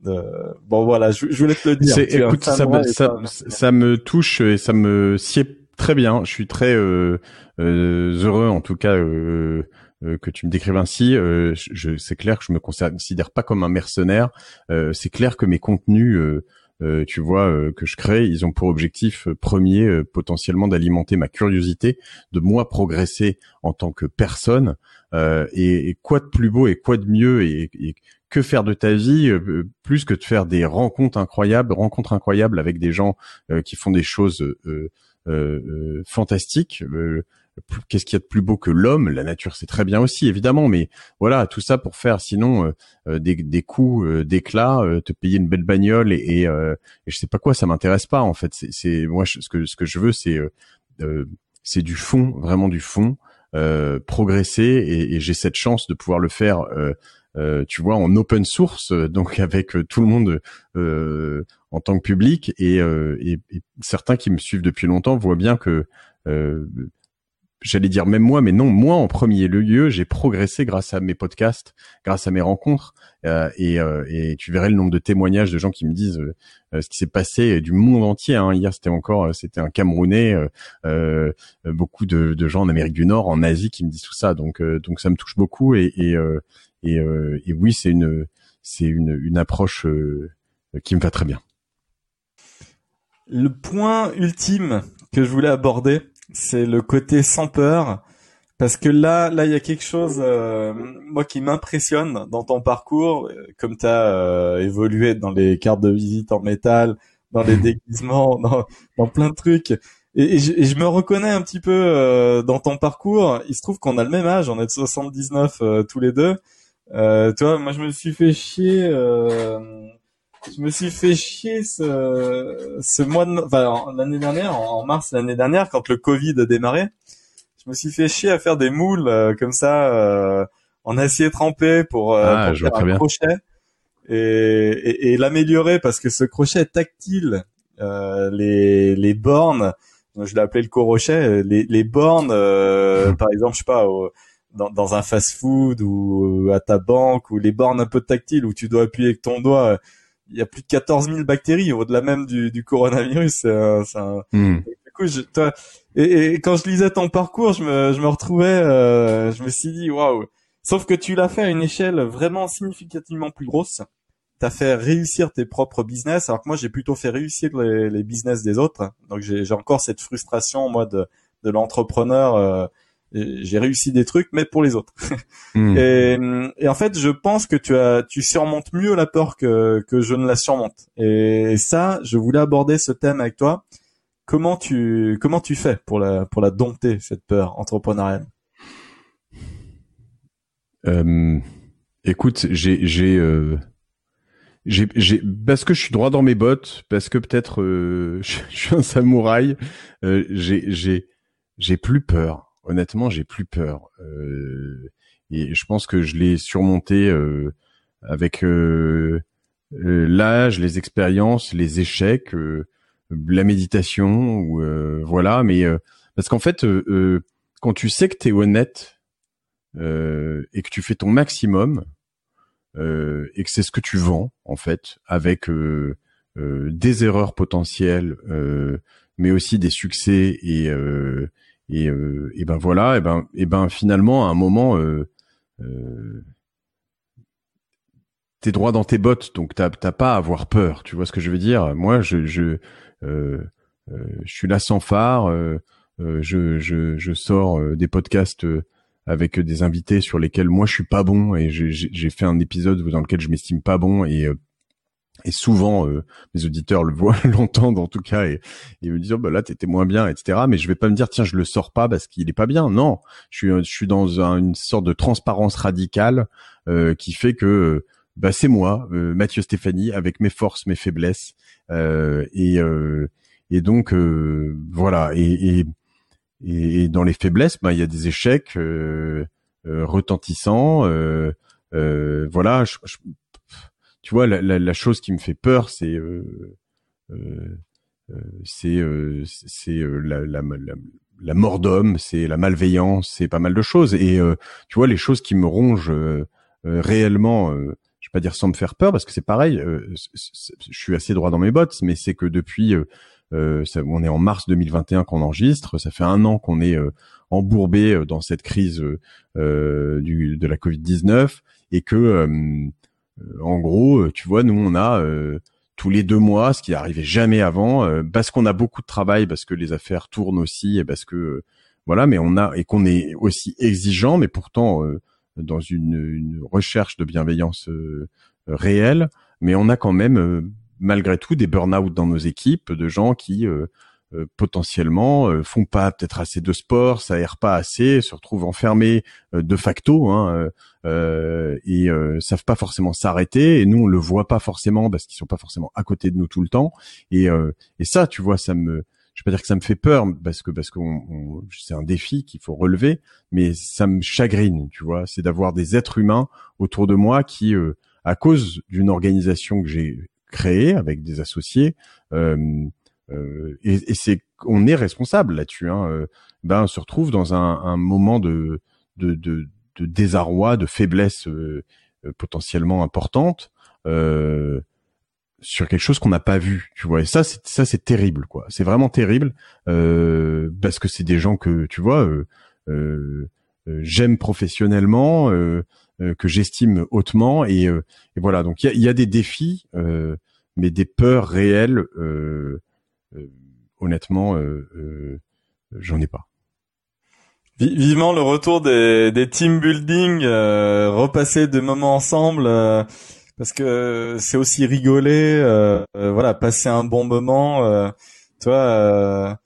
de... bon voilà je, je, voulais te le dire écoute ça me, ça, ça, me touche et ça me sied très bien je suis très euh, heureux en tout cas que tu me décrives ainsi. je, c'est clair que je me considère pas comme un mercenaire. c'est clair que mes contenus euh, tu vois, euh, que je crée, ils ont pour objectif euh, premier potentiellement d'alimenter ma curiosité, de moi progresser en tant que personne. Et, quoi de plus beau et quoi de mieux et, que faire de ta vie plus que de faire des rencontres incroyables, rencontres incroyables avec des gens qui font des choses fantastiques qu'est-ce qu'il y a de plus beau que l'homme? La nature, c'est très bien aussi, évidemment, mais voilà, tout ça pour faire sinon euh, euh, des, des coups euh, d'éclat, te payer une belle bagnole et, et, je sais pas quoi, ça m'intéresse pas en fait. C'est moi ce que ce que je veux, c'est c'est du fond, vraiment du fond, progresser et, et j'ai cette chance de pouvoir le faire. tu vois, en open source, donc avec tout le monde en tant que public et, et, et, certains qui me suivent depuis longtemps voient bien que j'allais dire même moi, mais non, moi en premier lieu, j'ai progressé grâce à mes podcasts, grâce à mes rencontres, euh, et, euh, et, tu verrais le nombre de témoignages de gens qui me disent euh, ce qui s'est passé du monde entier. Hein. Hier, c'était encore, c'était un Camerounais, beaucoup de, de, gens en Amérique du Nord, en Asie, qui me disent tout ça. Donc, donc ça me touche beaucoup, et, et, et, et oui, c'est une, c'est une, une approche qui me va très bien. Le point ultime que je voulais aborder, c'est le côté sans peur. Parce que là là il y a quelque chose euh, moi qui m'impressionne dans ton parcours. Euh, comme tu as euh, évolué dans les cartes de visite en métal dans les déguisements dans, dans plein de trucs. Et, je, me reconnais un petit peu dans ton parcours. Il se trouve qu'on a le même âge. On est de 79 tous les deux. Euh, tu vois moi je me suis fait chier je me suis fait chier ce, ce mois de, enfin, l'année dernière, en, mars l'année dernière, quand le Covid a démarré. Je me suis fait chier à faire des moules euh, comme ça, euh, en acier trempé pour, euh, ah, faire un crochet et, et, et l'améliorer parce que ce crochet tactile, les, les bornes, je l'ai appelé le corochet, les, les bornes, par exemple, je sais pas, dans, dans un fast-food ou à ta banque ou les bornes un peu tactiles où tu dois appuyer avec ton doigt il y a plus de 14 000 bactéries au-delà même du, du coronavirus. C'est un, hmm. Du coup, je, toi, et, quand je lisais ton parcours, je me, je me retrouvais, euh, je me suis dit, waouh. Sauf que tu l'as fait à une échelle vraiment significativement plus grosse. T'as fait réussir tes propres business, alors que moi j'ai plutôt fait réussir les, les business des autres. Donc j'ai encore cette frustration moi de, de l'entrepreneur. Euh, j'ai réussi des trucs, mais pour les autres. Hmm. et, et, en fait, je pense que tu as, tu surmontes mieux la peur que que je ne la surmonte. Et ça, je voulais aborder ce thème avec toi. Comment tu comment tu fais pour la pour la dompter cette peur entrepreneuriale? Euh, Écoute, j'ai j'ai euh, j'ai j'ai parce que je suis droit dans mes bottes, parce que peut-être euh, je, je, suis un samouraï, euh, j'ai j'ai j'ai plus peur honnêtement, j'ai plus peur. Euh, et je pense que je l'ai surmonté euh, avec euh, l'âge, les expériences, les échecs, la méditation, voilà. Mais parce qu'en fait, quand tu sais que tu es honnête et que tu fais ton maximum et que c'est ce que tu vends en fait, avec des erreurs potentielles, mais aussi des succès et et, euh, ben voilà, et ben et ben finalement à un moment, euh, euh, t'es droit dans tes bottes, donc t'as t'as pas à avoir peur. Tu vois ce que je veux dire? Moi, je je euh, euh, je suis là sans phare. Euh, je, je je sors des podcasts avec des invités sur lesquels moi je suis pas bon et j'ai fait un épisode dans lequel je m'estime pas bon et et souvent mes auditeurs le voient l'entendent en tout cas et, et me disent oh, bah là t'étais moins bien etc mais je vais pas me dire tiens je le sors pas parce qu'il est pas bien. Non je suis je suis dans une sorte de transparence radicale euh, qui fait que bah c'est moi, euh, Mathieu Stéphanie, avec mes forces, mes faiblesses, euh, et euh, et donc voilà, et, et, et dans les faiblesses, bah il y a des échecs retentissants, voilà. Tu vois, la, la, la, chose qui me fait peur, c'est c'est c'est la, la, la, mort d'homme, c'est la malveillance, c'est pas mal de choses. Et tu vois, les choses qui me rongent réellement pas dire sans me faire peur parce que c'est pareil. Euh, je suis assez droit dans mes bottes, mais c'est que depuis, euh, euh, ça, on est en mars 2021 qu'on enregistre, ça fait un an qu'on est embourbé dans cette crise du, de la Covid 19 et que, en gros, tu vois, nous on a tous les deux mois, ce qui n'arrivait jamais avant, parce qu'on a beaucoup de travail, parce que les affaires tournent aussi, et parce que voilà, mais on a et qu'on est aussi exigeant, mais pourtant dans une, une recherche de bienveillance euh, réelle, mais on a quand même euh, malgré tout des burn-out dans nos équipes, de gens qui euh, potentiellement font pas peut-être assez de sport, s'aèrent pas assez, se retrouvent enfermés de facto hein, euh, et savent pas forcément s'arrêter. Et nous, on le voit pas forcément parce qu'ils sont pas forcément à côté de nous tout le temps. Et, et ça, tu vois, ça me je vais pas dire que ça me fait peur parce que parce que c'est un défi qu'il faut relever, mais ça me chagrine, tu vois, c'est d'avoir des êtres humains autour de moi qui, euh, à cause d'une organisation que j'ai créée avec des associés, euh, euh, et, et c'est on est responsable là-dessus, hein, euh, ben on se retrouve dans un, un moment de, de, de de désarroi, de faiblesse euh, potentiellement importante. Euh, sur quelque chose qu'on n'a pas vu, tu vois. Et ça, c'est ça, c'est terrible, quoi. C'est vraiment terrible euh, parce que c'est des gens que tu vois, euh, euh, euh j'aime professionnellement, euh, que j'estime hautement, et, et, voilà. Donc il y a, y a, des défis, mais des peurs réelles. Honnêtement, j'en ai pas. Vivement le retour des, des team building, repasser des moments ensemble parce que c'est aussi rigoler, euh, euh, voilà, passer un bon moment. Euh, vois,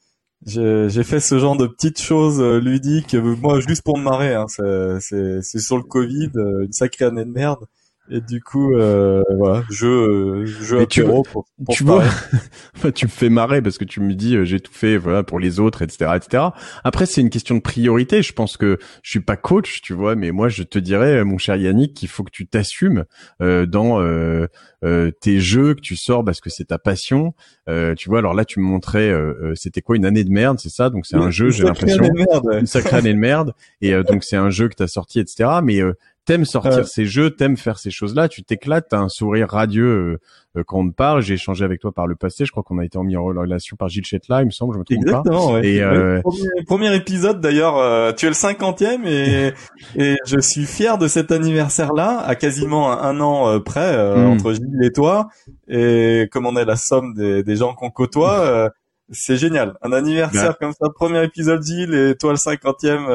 j'ai fait ce genre de petites choses ludiques, moi juste pour me marrer. Hein, c'est sur le Covid, une sacrée année de merde. Et du coup, euh, voilà, je je tu, pour, pour tu vois, tu me fais marrer parce que tu me dis euh, j'ai tout fait voilà pour les autres, etc., etc. Après, c'est une question de priorité. Je pense que je suis pas coach, tu vois, mais moi je te dirais, mon cher Yannick, qu'il faut que tu t'assumes euh, dans euh, euh, tes jeux que tu sors parce que c'est ta passion. Euh, tu vois, alors là tu me montrais, c'était quoi une année de merde, c'est ça? Donc c'est un jeu, j'ai l'impression, une sacrée année de merde. Et donc c'est un jeu que t'as sorti, etc. Mais t'aimes sortir ces jeux, t'aimes faire ces choses-là, tu t'éclates, t'as un sourire radieux euh, quand on te parle. J'ai échangé avec toi par le passé, je crois qu'on a été mis en relation par Gilles Chetla, il me semble, je me trompe Exactement, pas. Ouais. Et euh... premier, épisode d'ailleurs, euh, tu es le cinquantième et et je suis fier de cet anniversaire-là, à quasiment un, an euh, près hmm. entre Gilles et toi. Et comme on est la somme des, des gens qu'on côtoie, c'est génial. Un anniversaire bah. comme ça, premier épisode Gilles et toi le cinquantième.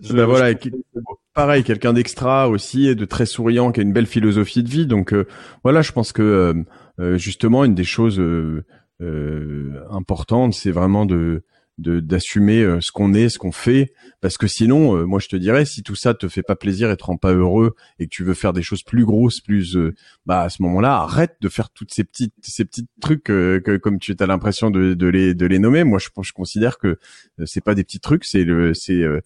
Ben voilà, pareil, quelqu'un d'extra aussi et de très souriant, qui a une belle philosophie de vie. Donc euh, voilà, je pense que euh, euh, justement une des choses importantes, c'est vraiment de d'assumer ce qu'on est, ce qu'on fait, parce que sinon, moi je te dirais, si tout ça te fait pas plaisir et te rend pas heureux et que tu veux faire des choses plus grosses, plus, bah à ce moment-là, arrête de faire toutes ces petites ces petits trucs que comme tu as l'impression de, de les de les nommer. Moi je je considère que c'est pas des petits trucs, c'est le c'est euh,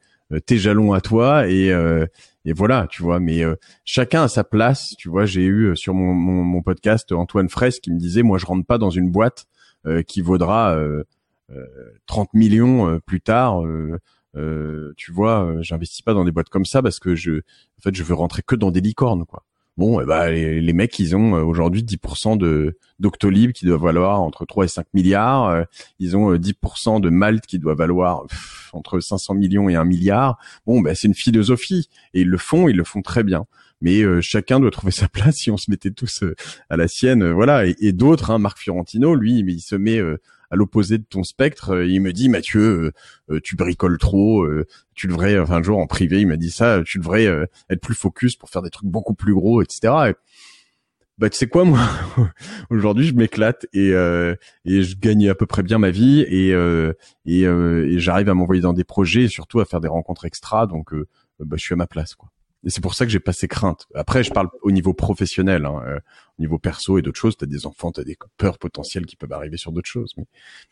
tes jalons à toi et euh, et voilà, tu vois. Mais euh, chacun a sa place, tu vois. J'ai eu sur mon, mon, podcast Antoine Fraisse qui me disait, moi, je rentre pas dans une boîte qui vaudra 30 millions plus tard. tu vois, j'investis pas dans des boîtes comme ça parce que je, en fait, je veux rentrer que dans des licornes, quoi. Bon, eh ben, les, mecs, ils ont aujourd'hui 10% de Doctolib qui doit valoir entre 3 et 5 milliards. ils ont 10% de Malte qui doit valoir entre 500 millions et 1 milliard. Bon, ben, c'est une philosophie et ils le font, ils le font très bien mais euh, chacun doit trouver sa place si on se mettait tous euh, à la sienne euh, voilà et, d'autres hein, Marc Fiorentino lui il se met à l'opposé de ton spectre il me dit Mathieu tu bricoles trop tu devrais enfin un jour en privé il m'a dit ça tu devrais être plus focus pour faire des trucs beaucoup plus gros etc et, bah tu sais quoi moi aujourd'hui je m'éclate et et je gagne à peu près bien ma vie et et, et j'arrive à m'envoyer dans des projets et surtout à faire des rencontres extra donc bah, je suis à ma place quoi et c'est pour ça que j'ai pas ces craintes. Après, je parle au niveau professionnel, hein, euh, au niveau perso et d'autres choses. T'as des enfants, t'as des peurs potentielles qui peuvent arriver sur d'autres choses. Mais,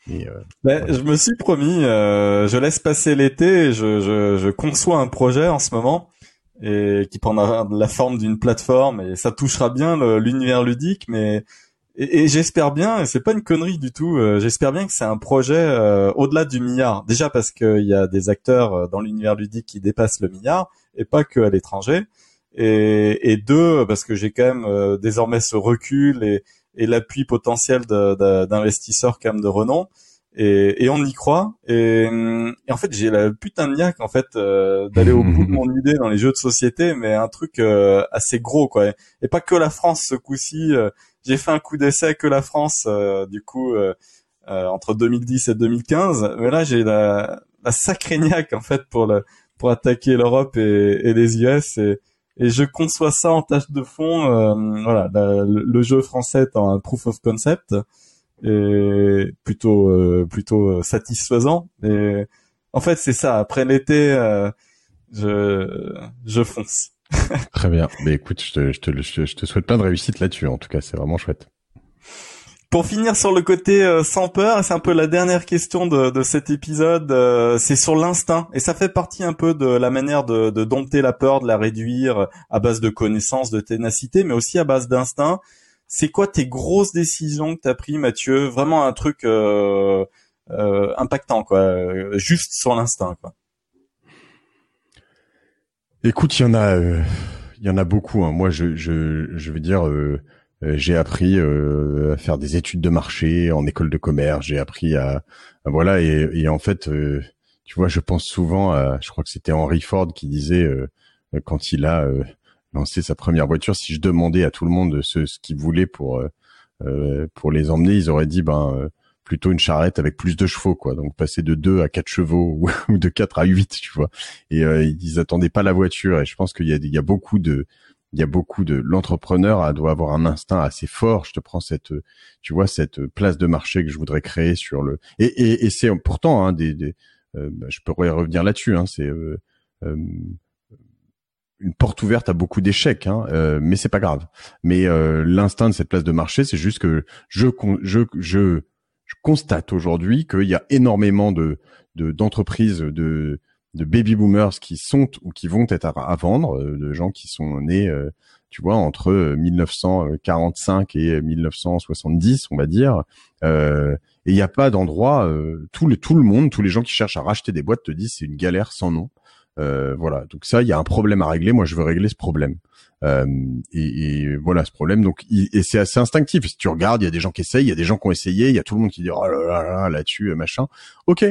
mais euh, ben, je me suis promis, euh, je laisse passer l'été. Je, je, je, conçois un projet en ce moment et qui prendra la forme d'une plateforme et ça touchera bien l'univers ludique, mais et, et j'espère bien, et c'est pas une connerie du tout, euh, j'espère bien que c'est un projet euh, au-delà du milliard. Déjà parce qu'il y a des acteurs dans l'univers ludique qui dépassent le milliard, et pas que à l'étranger. Et, et, deux, parce que j'ai quand même euh, désormais ce recul et, et l'appui potentiel d'investisseurs quand même de renom. Et, et, on y croit. Et, et en fait, j'ai la putain de niaque en fait euh, d'aller au bout de mon idée dans les jeux de société, mais un truc euh, assez gros quoi. Et pas que la France ce coup-ci. J'ai fait un coup d'essai que la France du coup entre 2010 et 2015, mais là j'ai la, la sacrée niaque en fait pour le pour attaquer l'Europe et, les US et, et je conçois ça en tâche de fond. Euh, voilà, le jeu français est un proof of concept et plutôt euh, plutôt satisfaisant. Et en fait, c'est ça. Après l'été, euh, je je fonce. Très bien. Mais écoute, je te, je te, je te souhaite plein de réussite là-dessus. En tout cas, c'est vraiment chouette. Pour finir sur le côté euh, sans peur, c'est un peu la dernière question de, de cet épisode, euh, c'est sur l'instinct. Et ça fait partie un peu de la manière de, de, dompter la peur, de la réduire à base de connaissances, de ténacité, mais aussi à base d'instinct. C'est quoi tes grosses décisions que tu as pris, Mathieu? Vraiment un truc euh, impactant, quoi. Juste sur l'instinct, quoi. Écoute, il y en a, il y en a beaucoup. Hein. Moi, je, je, veux dire euh, j'ai appris euh, à faire des études de marché en école de commerce. J'ai appris à, voilà et, en fait, euh, tu vois, je pense souvent à, je crois que c'était Henry Ford qui disait quand il a lancé sa première voiture, si je demandais à tout le monde ce, ce qu'ils voulaient pour pour les emmener, ils auraient dit ben plutôt une charrette avec plus de chevaux quoi donc passer de 2 à 4 chevaux ou de 4 à 8 tu vois et ils attendaient pas la voiture et je pense qu'il y a il y a beaucoup de il y a beaucoup de l'entrepreneur doit avoir un instinct assez fort. Je te prends cette, tu vois, cette place de marché que je voudrais créer sur le et et, et c'est pourtant hein, des, des euh, bah, je pourrais revenir là-dessus. Hein, c'est euh, euh, une porte ouverte à beaucoup d'échecs, hein, euh, mais c'est pas grave. Mais l'instinct de cette place de marché, c'est juste que je je je, je constate aujourd'hui qu'il y a énormément de d'entreprises de de baby boomers qui sont ou qui vont être à, vendre, euh, de gens qui sont nés, euh, tu vois, entre 1945 euh, et 1970, on va dire. et il n'y a pas d'endroit. tout le tout le monde, tous les gens qui cherchent à racheter des boîtes te disent c'est une galère sans nom. Voilà. Donc ça, il y a un problème à régler. Moi, je veux régler ce problème. et, et, voilà ce problème. Donc, et c'est assez instinctif. Si tu regardes, il y a des gens qui essayent, il y a des gens qui ont essayé, il y a tout le monde qui dit oh là là là là-dessus, machin. Ok,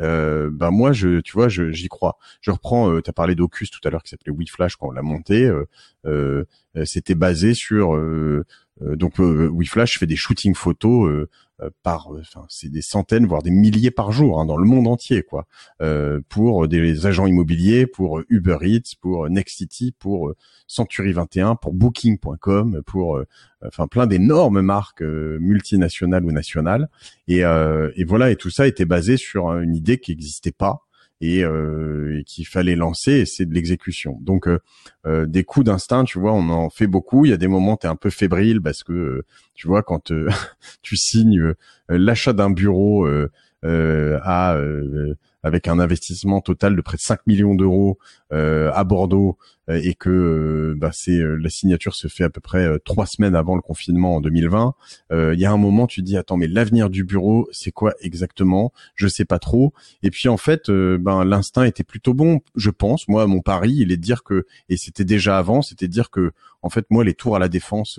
euh, ben moi je tu vois j'y crois je reprends euh, tu as parlé d'Ocus tout à l'heure qui s'appelait WeFlash quand on l'a monté euh, euh c'était basé sur donc WeFlash fait des shootings photos par enfin c'est des centaines voire des milliers par jour hein, dans le monde entier quoi pour des agents immobiliers pour Uber Eats pour Nextcity pour Century 21 pour booking.com pour enfin plein d'énormes marques euh, multinationales ou nationales. Et, euh, et, voilà, et tout ça était basé sur une idée qui n'existait pas et, euh, et qu'il fallait lancer, c'est de l'exécution. Donc euh, des coups d'instinct, tu vois, on en fait beaucoup. Il y a des moments tu es un peu fébrile parce que tu vois quand tu signes l'achat d'un bureau à avec un investissement total de près de 5 millions d'euros à Bordeaux et que bah, c'est la signature se fait à peu près trois semaines avant le confinement en 2020. Il y a un moment, tu dis attends mais l'avenir du bureau c'est quoi exactement? Je sais pas trop. Et puis en fait, ben l'instinct était plutôt bon, je pense. Moi, mon pari, il est de dire que et c'était déjà avant, c'était de dire que en fait moi les tours à la défense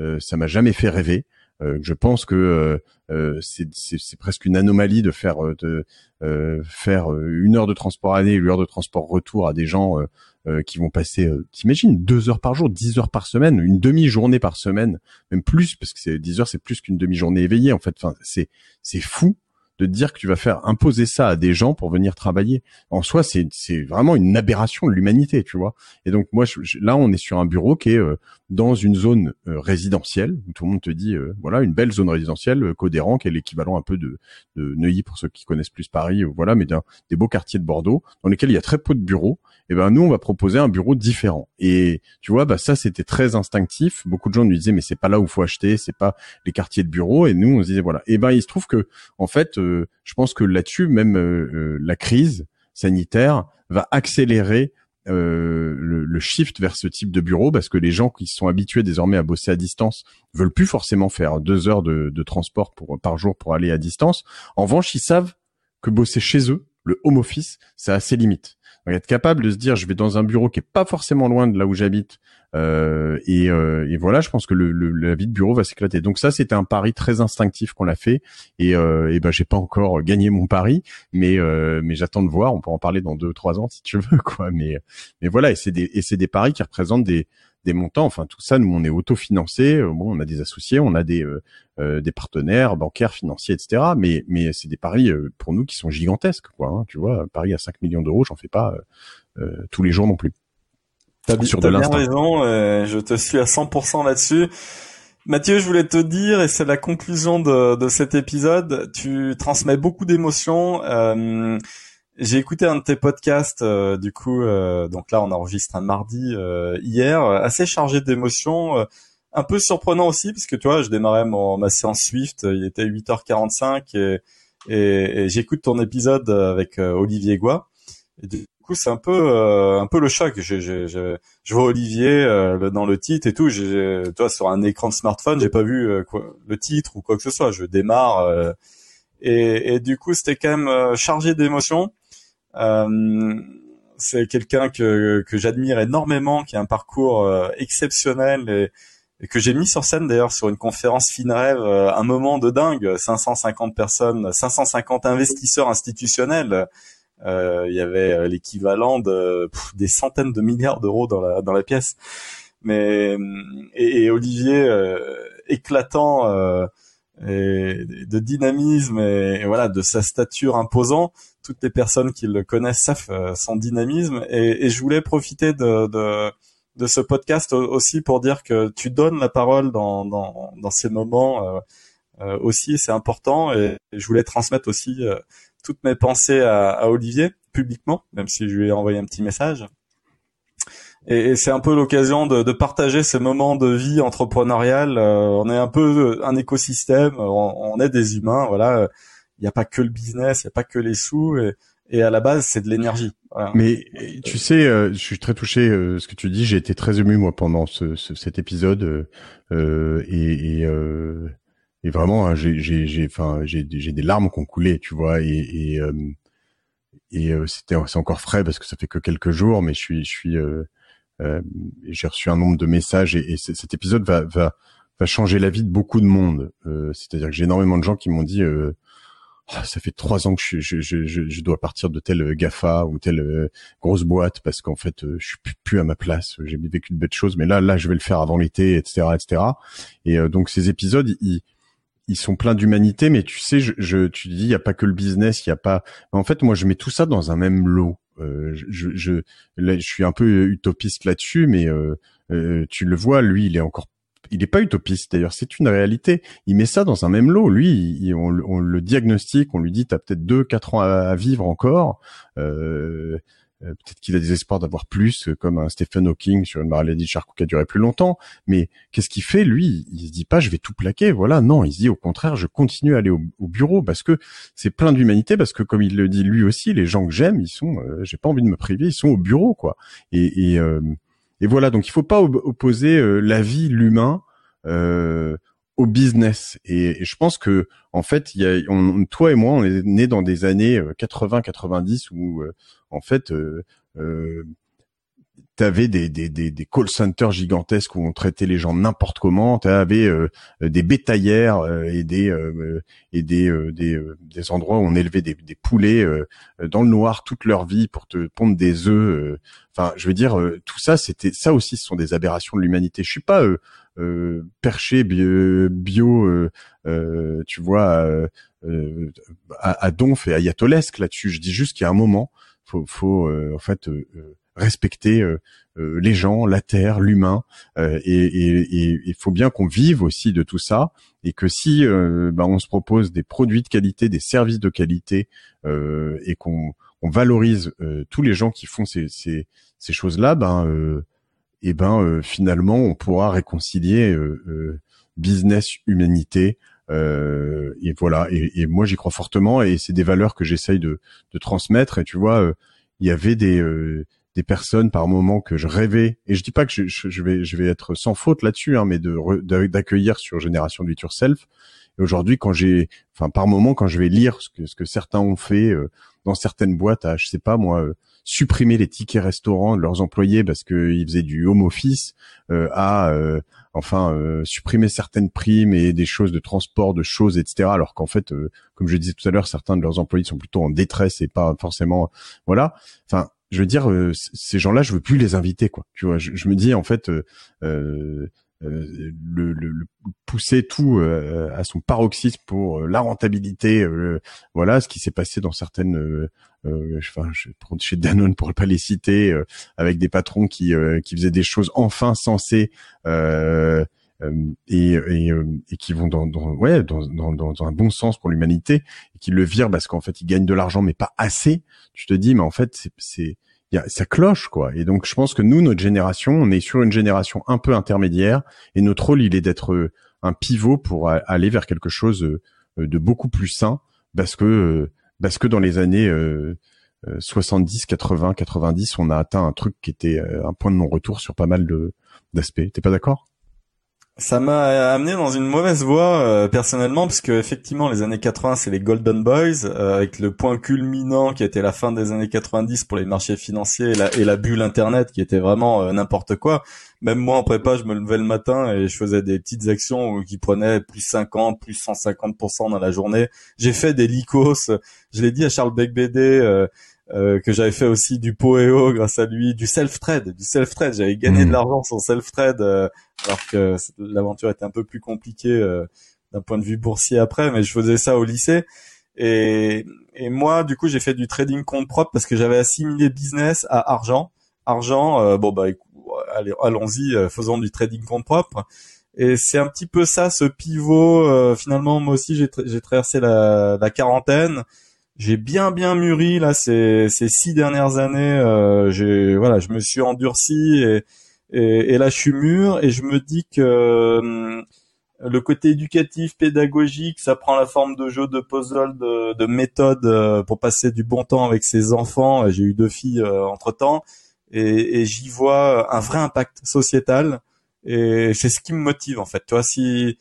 euh, ça m'a jamais fait rêver. Euh, je pense que euh, c'est presque une anomalie de faire de faire une heure de transport aller, une heure de transport retour à des gens qui vont passer, t'imagines, deux heures par jour, dix heures par semaine, une demi-journée par semaine, même plus, parce que dix heures, c'est plus qu'une demi-journée éveillée en fait. Enfin, c'est c'est fou de dire que tu vas faire imposer ça à des gens pour venir travailler. En soi, c'est c'est vraiment une aberration de l'humanité, tu vois. Et donc moi, là, on est sur un bureau qui est euh, dans une zone euh, résidentielle où tout le monde te dit, euh, voilà, une belle zone résidentielle, Codéran, qui est l'équivalent un peu de, de Neuilly pour ceux qui connaissent plus Paris, voilà, mais des beaux quartiers de Bordeaux dans lesquels il y a très peu de bureaux eh ben nous on va proposer un bureau différent. Et tu vois, bah ça c'était très instinctif. Beaucoup de gens nous disaient mais c'est pas là où faut acheter, c'est pas les quartiers de bureaux. Et nous on se disait voilà. Et eh ben il se trouve que en fait, euh, je pense que là-dessus même euh, euh, la crise sanitaire va accélérer le, le, shift vers ce type de bureau parce que les gens qui sont habitués désormais à bosser à distance veulent plus forcément faire deux heures de, transport par jour pour aller à distance. En revanche, ils savent que bosser chez eux, le home office, c'est assez être capable de se dire je vais dans un bureau qui est pas forcément loin de là où j'habite euh, et, euh, et, voilà je pense que le, le, la vie de bureau va s'éclater. Donc ça c'était un pari très instinctif qu'on a fait et, euh, et ben j'ai pas encore gagné mon pari mais euh, mais j'attends de voir. On peut en parler dans deux ou trois ans si tu veux quoi. Mais mais voilà et c'est des et c'est des paris qui représentent des des montants. Enfin, tout ça, nous, on est autofinancé. Euh, bon, on a des associés, on a des euh, euh, des partenaires bancaires, financiers, etc. Mais mais c'est des paris pour nous qui sont gigantesques, quoi. Hein, tu vois, Paris à 5 millions d'euros, j'en fais pas tous les jours non plus. T'as bien raison. je te suis à 100% là-dessus. Mathieu, je voulais te dire, et c'est la conclusion de, de, cet épisode, tu transmets beaucoup d'émotions. Euh, j'ai écouté un de tes podcasts, euh, du coup, euh, donc là on enregistre un mardi euh, hier, assez chargé d'émotions, un peu surprenant aussi parce que tu vois, je démarrais mon, ma séance Swift, il était 8h45 et, et, j'écoute ton épisode avec Olivier Goua. Et du coup, c'est un peu un peu le choc. Je, je, je, je vois Olivier dans le titre et tout. Toi, sur un écran de smartphone, j'ai pas vu quoi, le titre ou quoi que ce soit. Je démarre. Et, et, du coup, c'était quand même chargé d'émotions. Euh, c'est quelqu'un que, que j'admire énormément, qui a un parcours euh, exceptionnel et, que j'ai mis sur scène d'ailleurs sur une conférence FinRev, euh, un moment de dingue, 550 personnes, 550 investisseurs institutionnels. Euh, il y avait l'équivalent de des centaines de milliards d'euros dans la dans la pièce. Mais et, Olivier éclatant et de dynamisme et, voilà de sa stature imposant. Toutes les personnes qui le connaissent savent euh, son dynamisme et, et, je voulais profiter de, de, de ce podcast aussi pour dire que tu donnes la parole dans, dans, dans ces moments euh, euh aussi, c'est important et, je voulais transmettre aussi euh, toutes mes pensées à, à Olivier publiquement, même si je lui ai envoyé un petit message et, c'est un peu l'occasion de, de, partager ces moments de vie entrepreneuriale. Euh, on est un peu un écosystème, on, est des humains, voilà. Il n'y a pas que le business, il n'y a pas que les sous, et, et à la base c'est de l'énergie. Mais tu sais, euh, je suis très touché euh, ce que tu dis. J'ai été très ému moi pendant ce, cet épisode euh, et, et, et, vraiment hein, j'ai j'ai enfin j'ai des larmes qui ont coulé, tu vois, et et, et c'était c'est encore frais parce que ça fait que quelques jours, mais je suis je suis euh, j'ai reçu un nombre de messages et, et cet épisode va, va, va changer la vie de beaucoup de monde. Euh, c'est-à-dire que j'ai énormément de gens qui m'ont dit euh, ah, ça fait trois ans que je, je, je, je, dois partir de telle Gafa ou telle grosse boîte parce qu'en fait je suis plus, à ma place. J'ai vécu de belles choses, mais là là je vais le faire avant l'été, etc., etc. Et donc ces épisodes ils ils sont pleins d'humanité, mais tu sais, je, je tu dis, il y a pas que le business, il y a pas. En fait, moi, je mets tout ça dans un même lot. Euh, je, je, je suis un peu utopiste là-dessus, mais euh, euh, tu le vois, lui, il est encore il est pas utopiste d'ailleurs, c'est une réalité. Il met ça dans un même lot. Lui, on, le diagnostique, on lui dit t'as peut-être deux, quatre ans à, vivre encore. Euh, euh, peut-être qu'il a des espoirs d'avoir plus, euh, comme un Stephen Hawking sur une maladie de Charcot qui a duré plus longtemps. Mais qu'est-ce qu'il fait lui? Il se dit pas, je vais tout plaquer. Voilà, non, il se dit au contraire, je continue à aller au, bureau parce que c'est plein d'humanité. Parce que comme il le dit lui aussi, les gens que j'aime, ils sont, j'ai pas envie de me priver, ils sont au bureau, quoi. Et, et voilà, donc il faut pas opposer la vie, l'humain. au business et, je pense que en fait y a on, toi et moi on est nés dans des années 80 90 où en fait, euh, euh, t'avais des, des, des, des, call centers gigantesques où on traitait les gens n'importe comment. T'avais euh, des bétaillères euh, et des et des, des, des endroits où on élevait des, des poulets dans le noir toute leur vie pour te pondre des œufs. Enfin, je veux dire, tout ça, c'était ça aussi, ce sont des aberrations de l'humanité. Je suis pas perché bio, bio tu vois, à, à donf et ayatolesque là-dessus. Je dis juste qu'il y a un moment faut, faut euh, en fait euh, euh, respecter les gens, la terre, l'humain, et il faut bien qu'on vive aussi de tout ça, et que si bah, on se propose des produits de qualité, des services de qualité, et qu'on on valorise tous les gens qui font ces, choses-là, ben, ben finalement on pourra réconcilier business, humanité, et voilà. Et, moi j'y crois fortement, et c'est des valeurs que j'essaye de, transmettre. Et tu vois, il y avait des euh, des personnes par moment que je rêvais. Et je dis pas que je, je vais je vais être sans faute là-dessus hein, mais de d'accueillir sur génération it yourself et aujourd'hui quand j'ai enfin par moment quand je vais lire ce que ce que certains ont fait euh, dans certaines boîtes à je sais pas moi euh, supprimer les tickets restaurants de leurs employés parce qu'ils faisaient du home office à enfin supprimer certaines primes et des choses de transport de choses etc alors qu'en fait comme je disais tout à l'heure certains de leurs employés sont plutôt en détresse et pas forcément voilà. Enfin je veux dire ces gens-là je veux plus les inviter quoi tu vois je, me dis en fait le, le, pousser tout à son paroxysme pour la rentabilité voilà ce qui s'est passé dans certaines euh, enfin, je prends chez Danone pour ne pas les citer, euh, avec des patrons qui euh, qui faisaient des choses enfin sensées. Euh, et, et, et, qui vont dans, dans ouais dans, dans, dans, un bon sens pour l'humanité et qui le virent parce qu'en fait ils gagnent de l'argent mais pas assez. Tu te dis mais en fait c'est ça cloche quoi. Et donc je pense que nous notre génération on est sur une génération un peu intermédiaire et notre rôle il est d'être un pivot pour aller vers quelque chose de beaucoup plus sain parce que parce que dans les années 70, 80, 90, on a atteint un truc qui était euh, un point de non-retour sur pas mal de d'aspects. T'es pas d'accord? Ça m'a amené dans une mauvaise voie euh, personnellement parce que effectivement les années 80 c'est les Golden Boys euh, avec le point culminant qui était la fin des années 90 pour les marchés financiers et la, bulle internet qui était vraiment n'importe quoi. Même moi en prépa je me levais le matin et je faisais des petites actions qui prenaient plus 50, plus 150% dans la journée. J'ai fait des licos, je l'ai dit à Charles Becbédé euh, que j'avais fait aussi du Poeo grâce à lui, du self-trade, du self-trade. J'avais gagné de hmm. l'argent sur self-trade, euh, alors que l'aventure était un peu plus compliquée euh, d'un point de vue boursier après, mais je faisais ça au lycée. Et, et moi, du coup, j'ai fait du trading compte propre parce que j'avais assimilé business à argent. Argent, bon bah, allez, allons-y, faisons du trading compte propre. Et c'est un petit peu ça, ce pivot. finalement, moi aussi, j'ai traversé la, la quarantaine j'ai bien bien mûri là ces, ces six dernières années. Euh, j'ai voilà, je me suis endurci et, et, et, là je suis mûr et je me dis que euh, le côté éducatif, pédagogique, ça prend la forme de jeux de puzzle, de, de méthodes euh, pour passer du bon temps avec ses enfants. J'ai eu deux filles euh, entre temps et, et j'y vois un vrai impact sociétal et c'est ce qui me motive en fait. Toi, si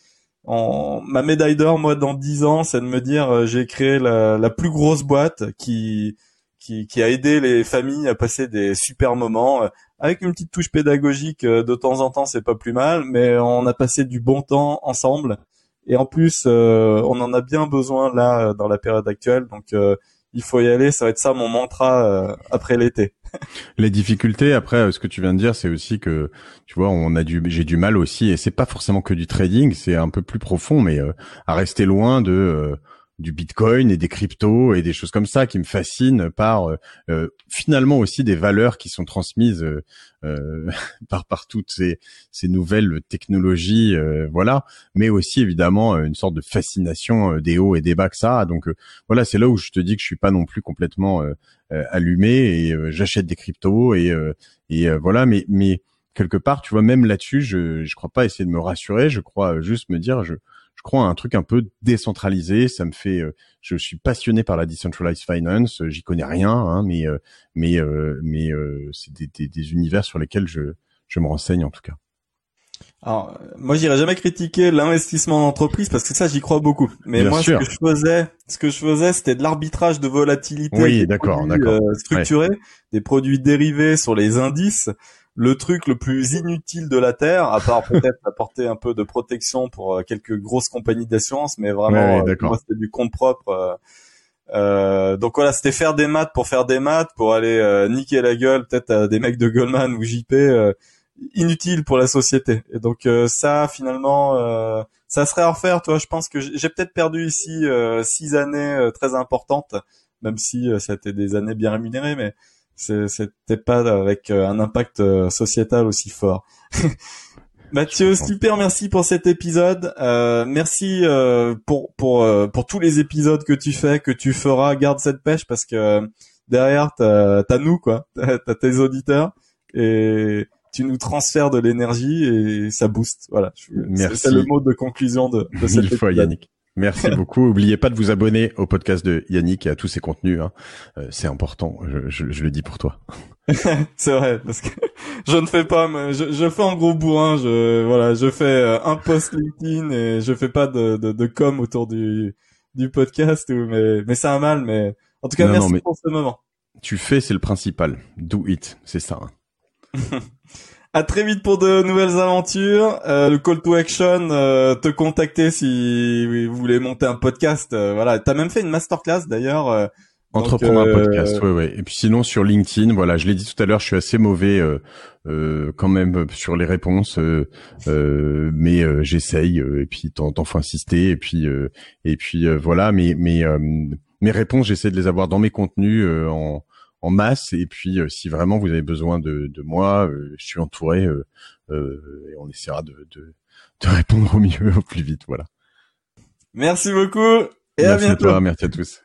ma médaille d'or, moi, dans dix ans, c'est de me dire euh, j'ai créé la, plus grosse boîte qui, qui, qui a aidé les familles à passer des super moments. Euh, avec une petite touche pédagogique euh, de temps en temps, c'est pas plus mal, mais on a passé du bon temps ensemble. Et en plus, on en a bien besoin là dans la période actuelle. Donc il faut y aller. Ça va être ça mon mantra euh, après l'été. Les difficultés après, euh, ce que tu viens de dire, c'est aussi que tu vois, on a du, j'ai du mal aussi, et c'est pas forcément que du trading, c'est un peu plus profond, mais euh, à rester loin de du Bitcoin et des cryptos et des choses comme ça qui me fascinent par finalement aussi des valeurs qui sont transmises par par toutes ces ces nouvelles technologies, voilà, mais aussi évidemment une sorte de fascination des hauts et des bas que ça. Donc voilà, c'est là où je te dis que je suis pas non plus complètement allumé et j'achète des cryptos et et voilà, mais mais quelque part, tu vois, même là-dessus, je je crois pas essayer de me rassurer, je crois juste me dire, je je crois à un truc un peu décentralisé. Ça me fait, euh, je suis passionné par la decentralized finance. J'y connais rien, hein, mais euh, mais euh, mais c'est des, des, des, univers sur lesquels je je me renseigne en tout cas. Alors, moi, j'irai jamais critiquer l'investissement d'entreprise parce que ça, j'y crois beaucoup. Mais moi, ce que je faisais, ce que je faisais, c'était de l'arbitrage de volatilité. Oui, d'accord, d'accord. structuré, des produits dérivés sur les indices le truc le plus inutile de la terre, à part peut-être apporter un peu de protection pour euh, quelques grosses compagnies d'assurance, mais vraiment, euh, moi, c'était du compte propre. Euh, euh, donc voilà, c'était faire des maths pour faire des maths, pour aller niquer la gueule peut-être à des mecs de Goldman ou JP, inutile pour la société. Et donc ça, finalement, ça serait à refaire. Toi, je pense que j'ai peut-être perdu ici six années très importantes, même si ça a été des années bien rémunérées, mais c'était pas avec euh, un impact euh, sociétal aussi fort. Mathieu, super merci pour cet épisode. Euh, merci euh, pour pour pour tous les épisodes que tu fais, que tu feras. Garde cette pêche parce que derrière t'as as nous quoi, t'as tes auditeurs et tu nous transfères de l'énergie et ça booste. Voilà. C'est le mot de conclusion de, de cette fois, Yannick. Merci beaucoup. Oubliez pas de vous abonner au podcast de Yannick et à tous ses contenus. Hein. Euh, c'est important. Je, le dis pour toi. c'est vrai parce que je ne fais pas. Je, je fais en gros bourrin. Je voilà, je fais euh, un post LinkedIn et je fais pas de, de, de com autour du du podcast. Mais mais c'est un mal. Mais en tout cas, merci pour ce moment. Tu fais, c'est le principal. Do it, c'est ça. Hein. À très vite pour de nouvelles aventures. Euh, le call to action, euh, te contacter si vous voulez monter un podcast. Euh, voilà, t'as même fait une masterclass d'ailleurs. Euh, Entreprendre un podcast, ouais, ouais. Et puis sinon sur LinkedIn, voilà, je l'ai dit tout à l'heure, je suis assez mauvais quand même sur les réponses, mais j'essaye. et puis t'en, t'en faut insister. Et puis et puis voilà, mais mais mes réponses, j'essaie de les avoir dans mes contenus en en masse. Et puis, euh, si vraiment vous avez besoin de, de moi, euh, je suis entouré euh, et on essaiera de, de, de, répondre au mieux, au plus vite. Voilà. Merci beaucoup et merci à bientôt. À toi, merci à tous.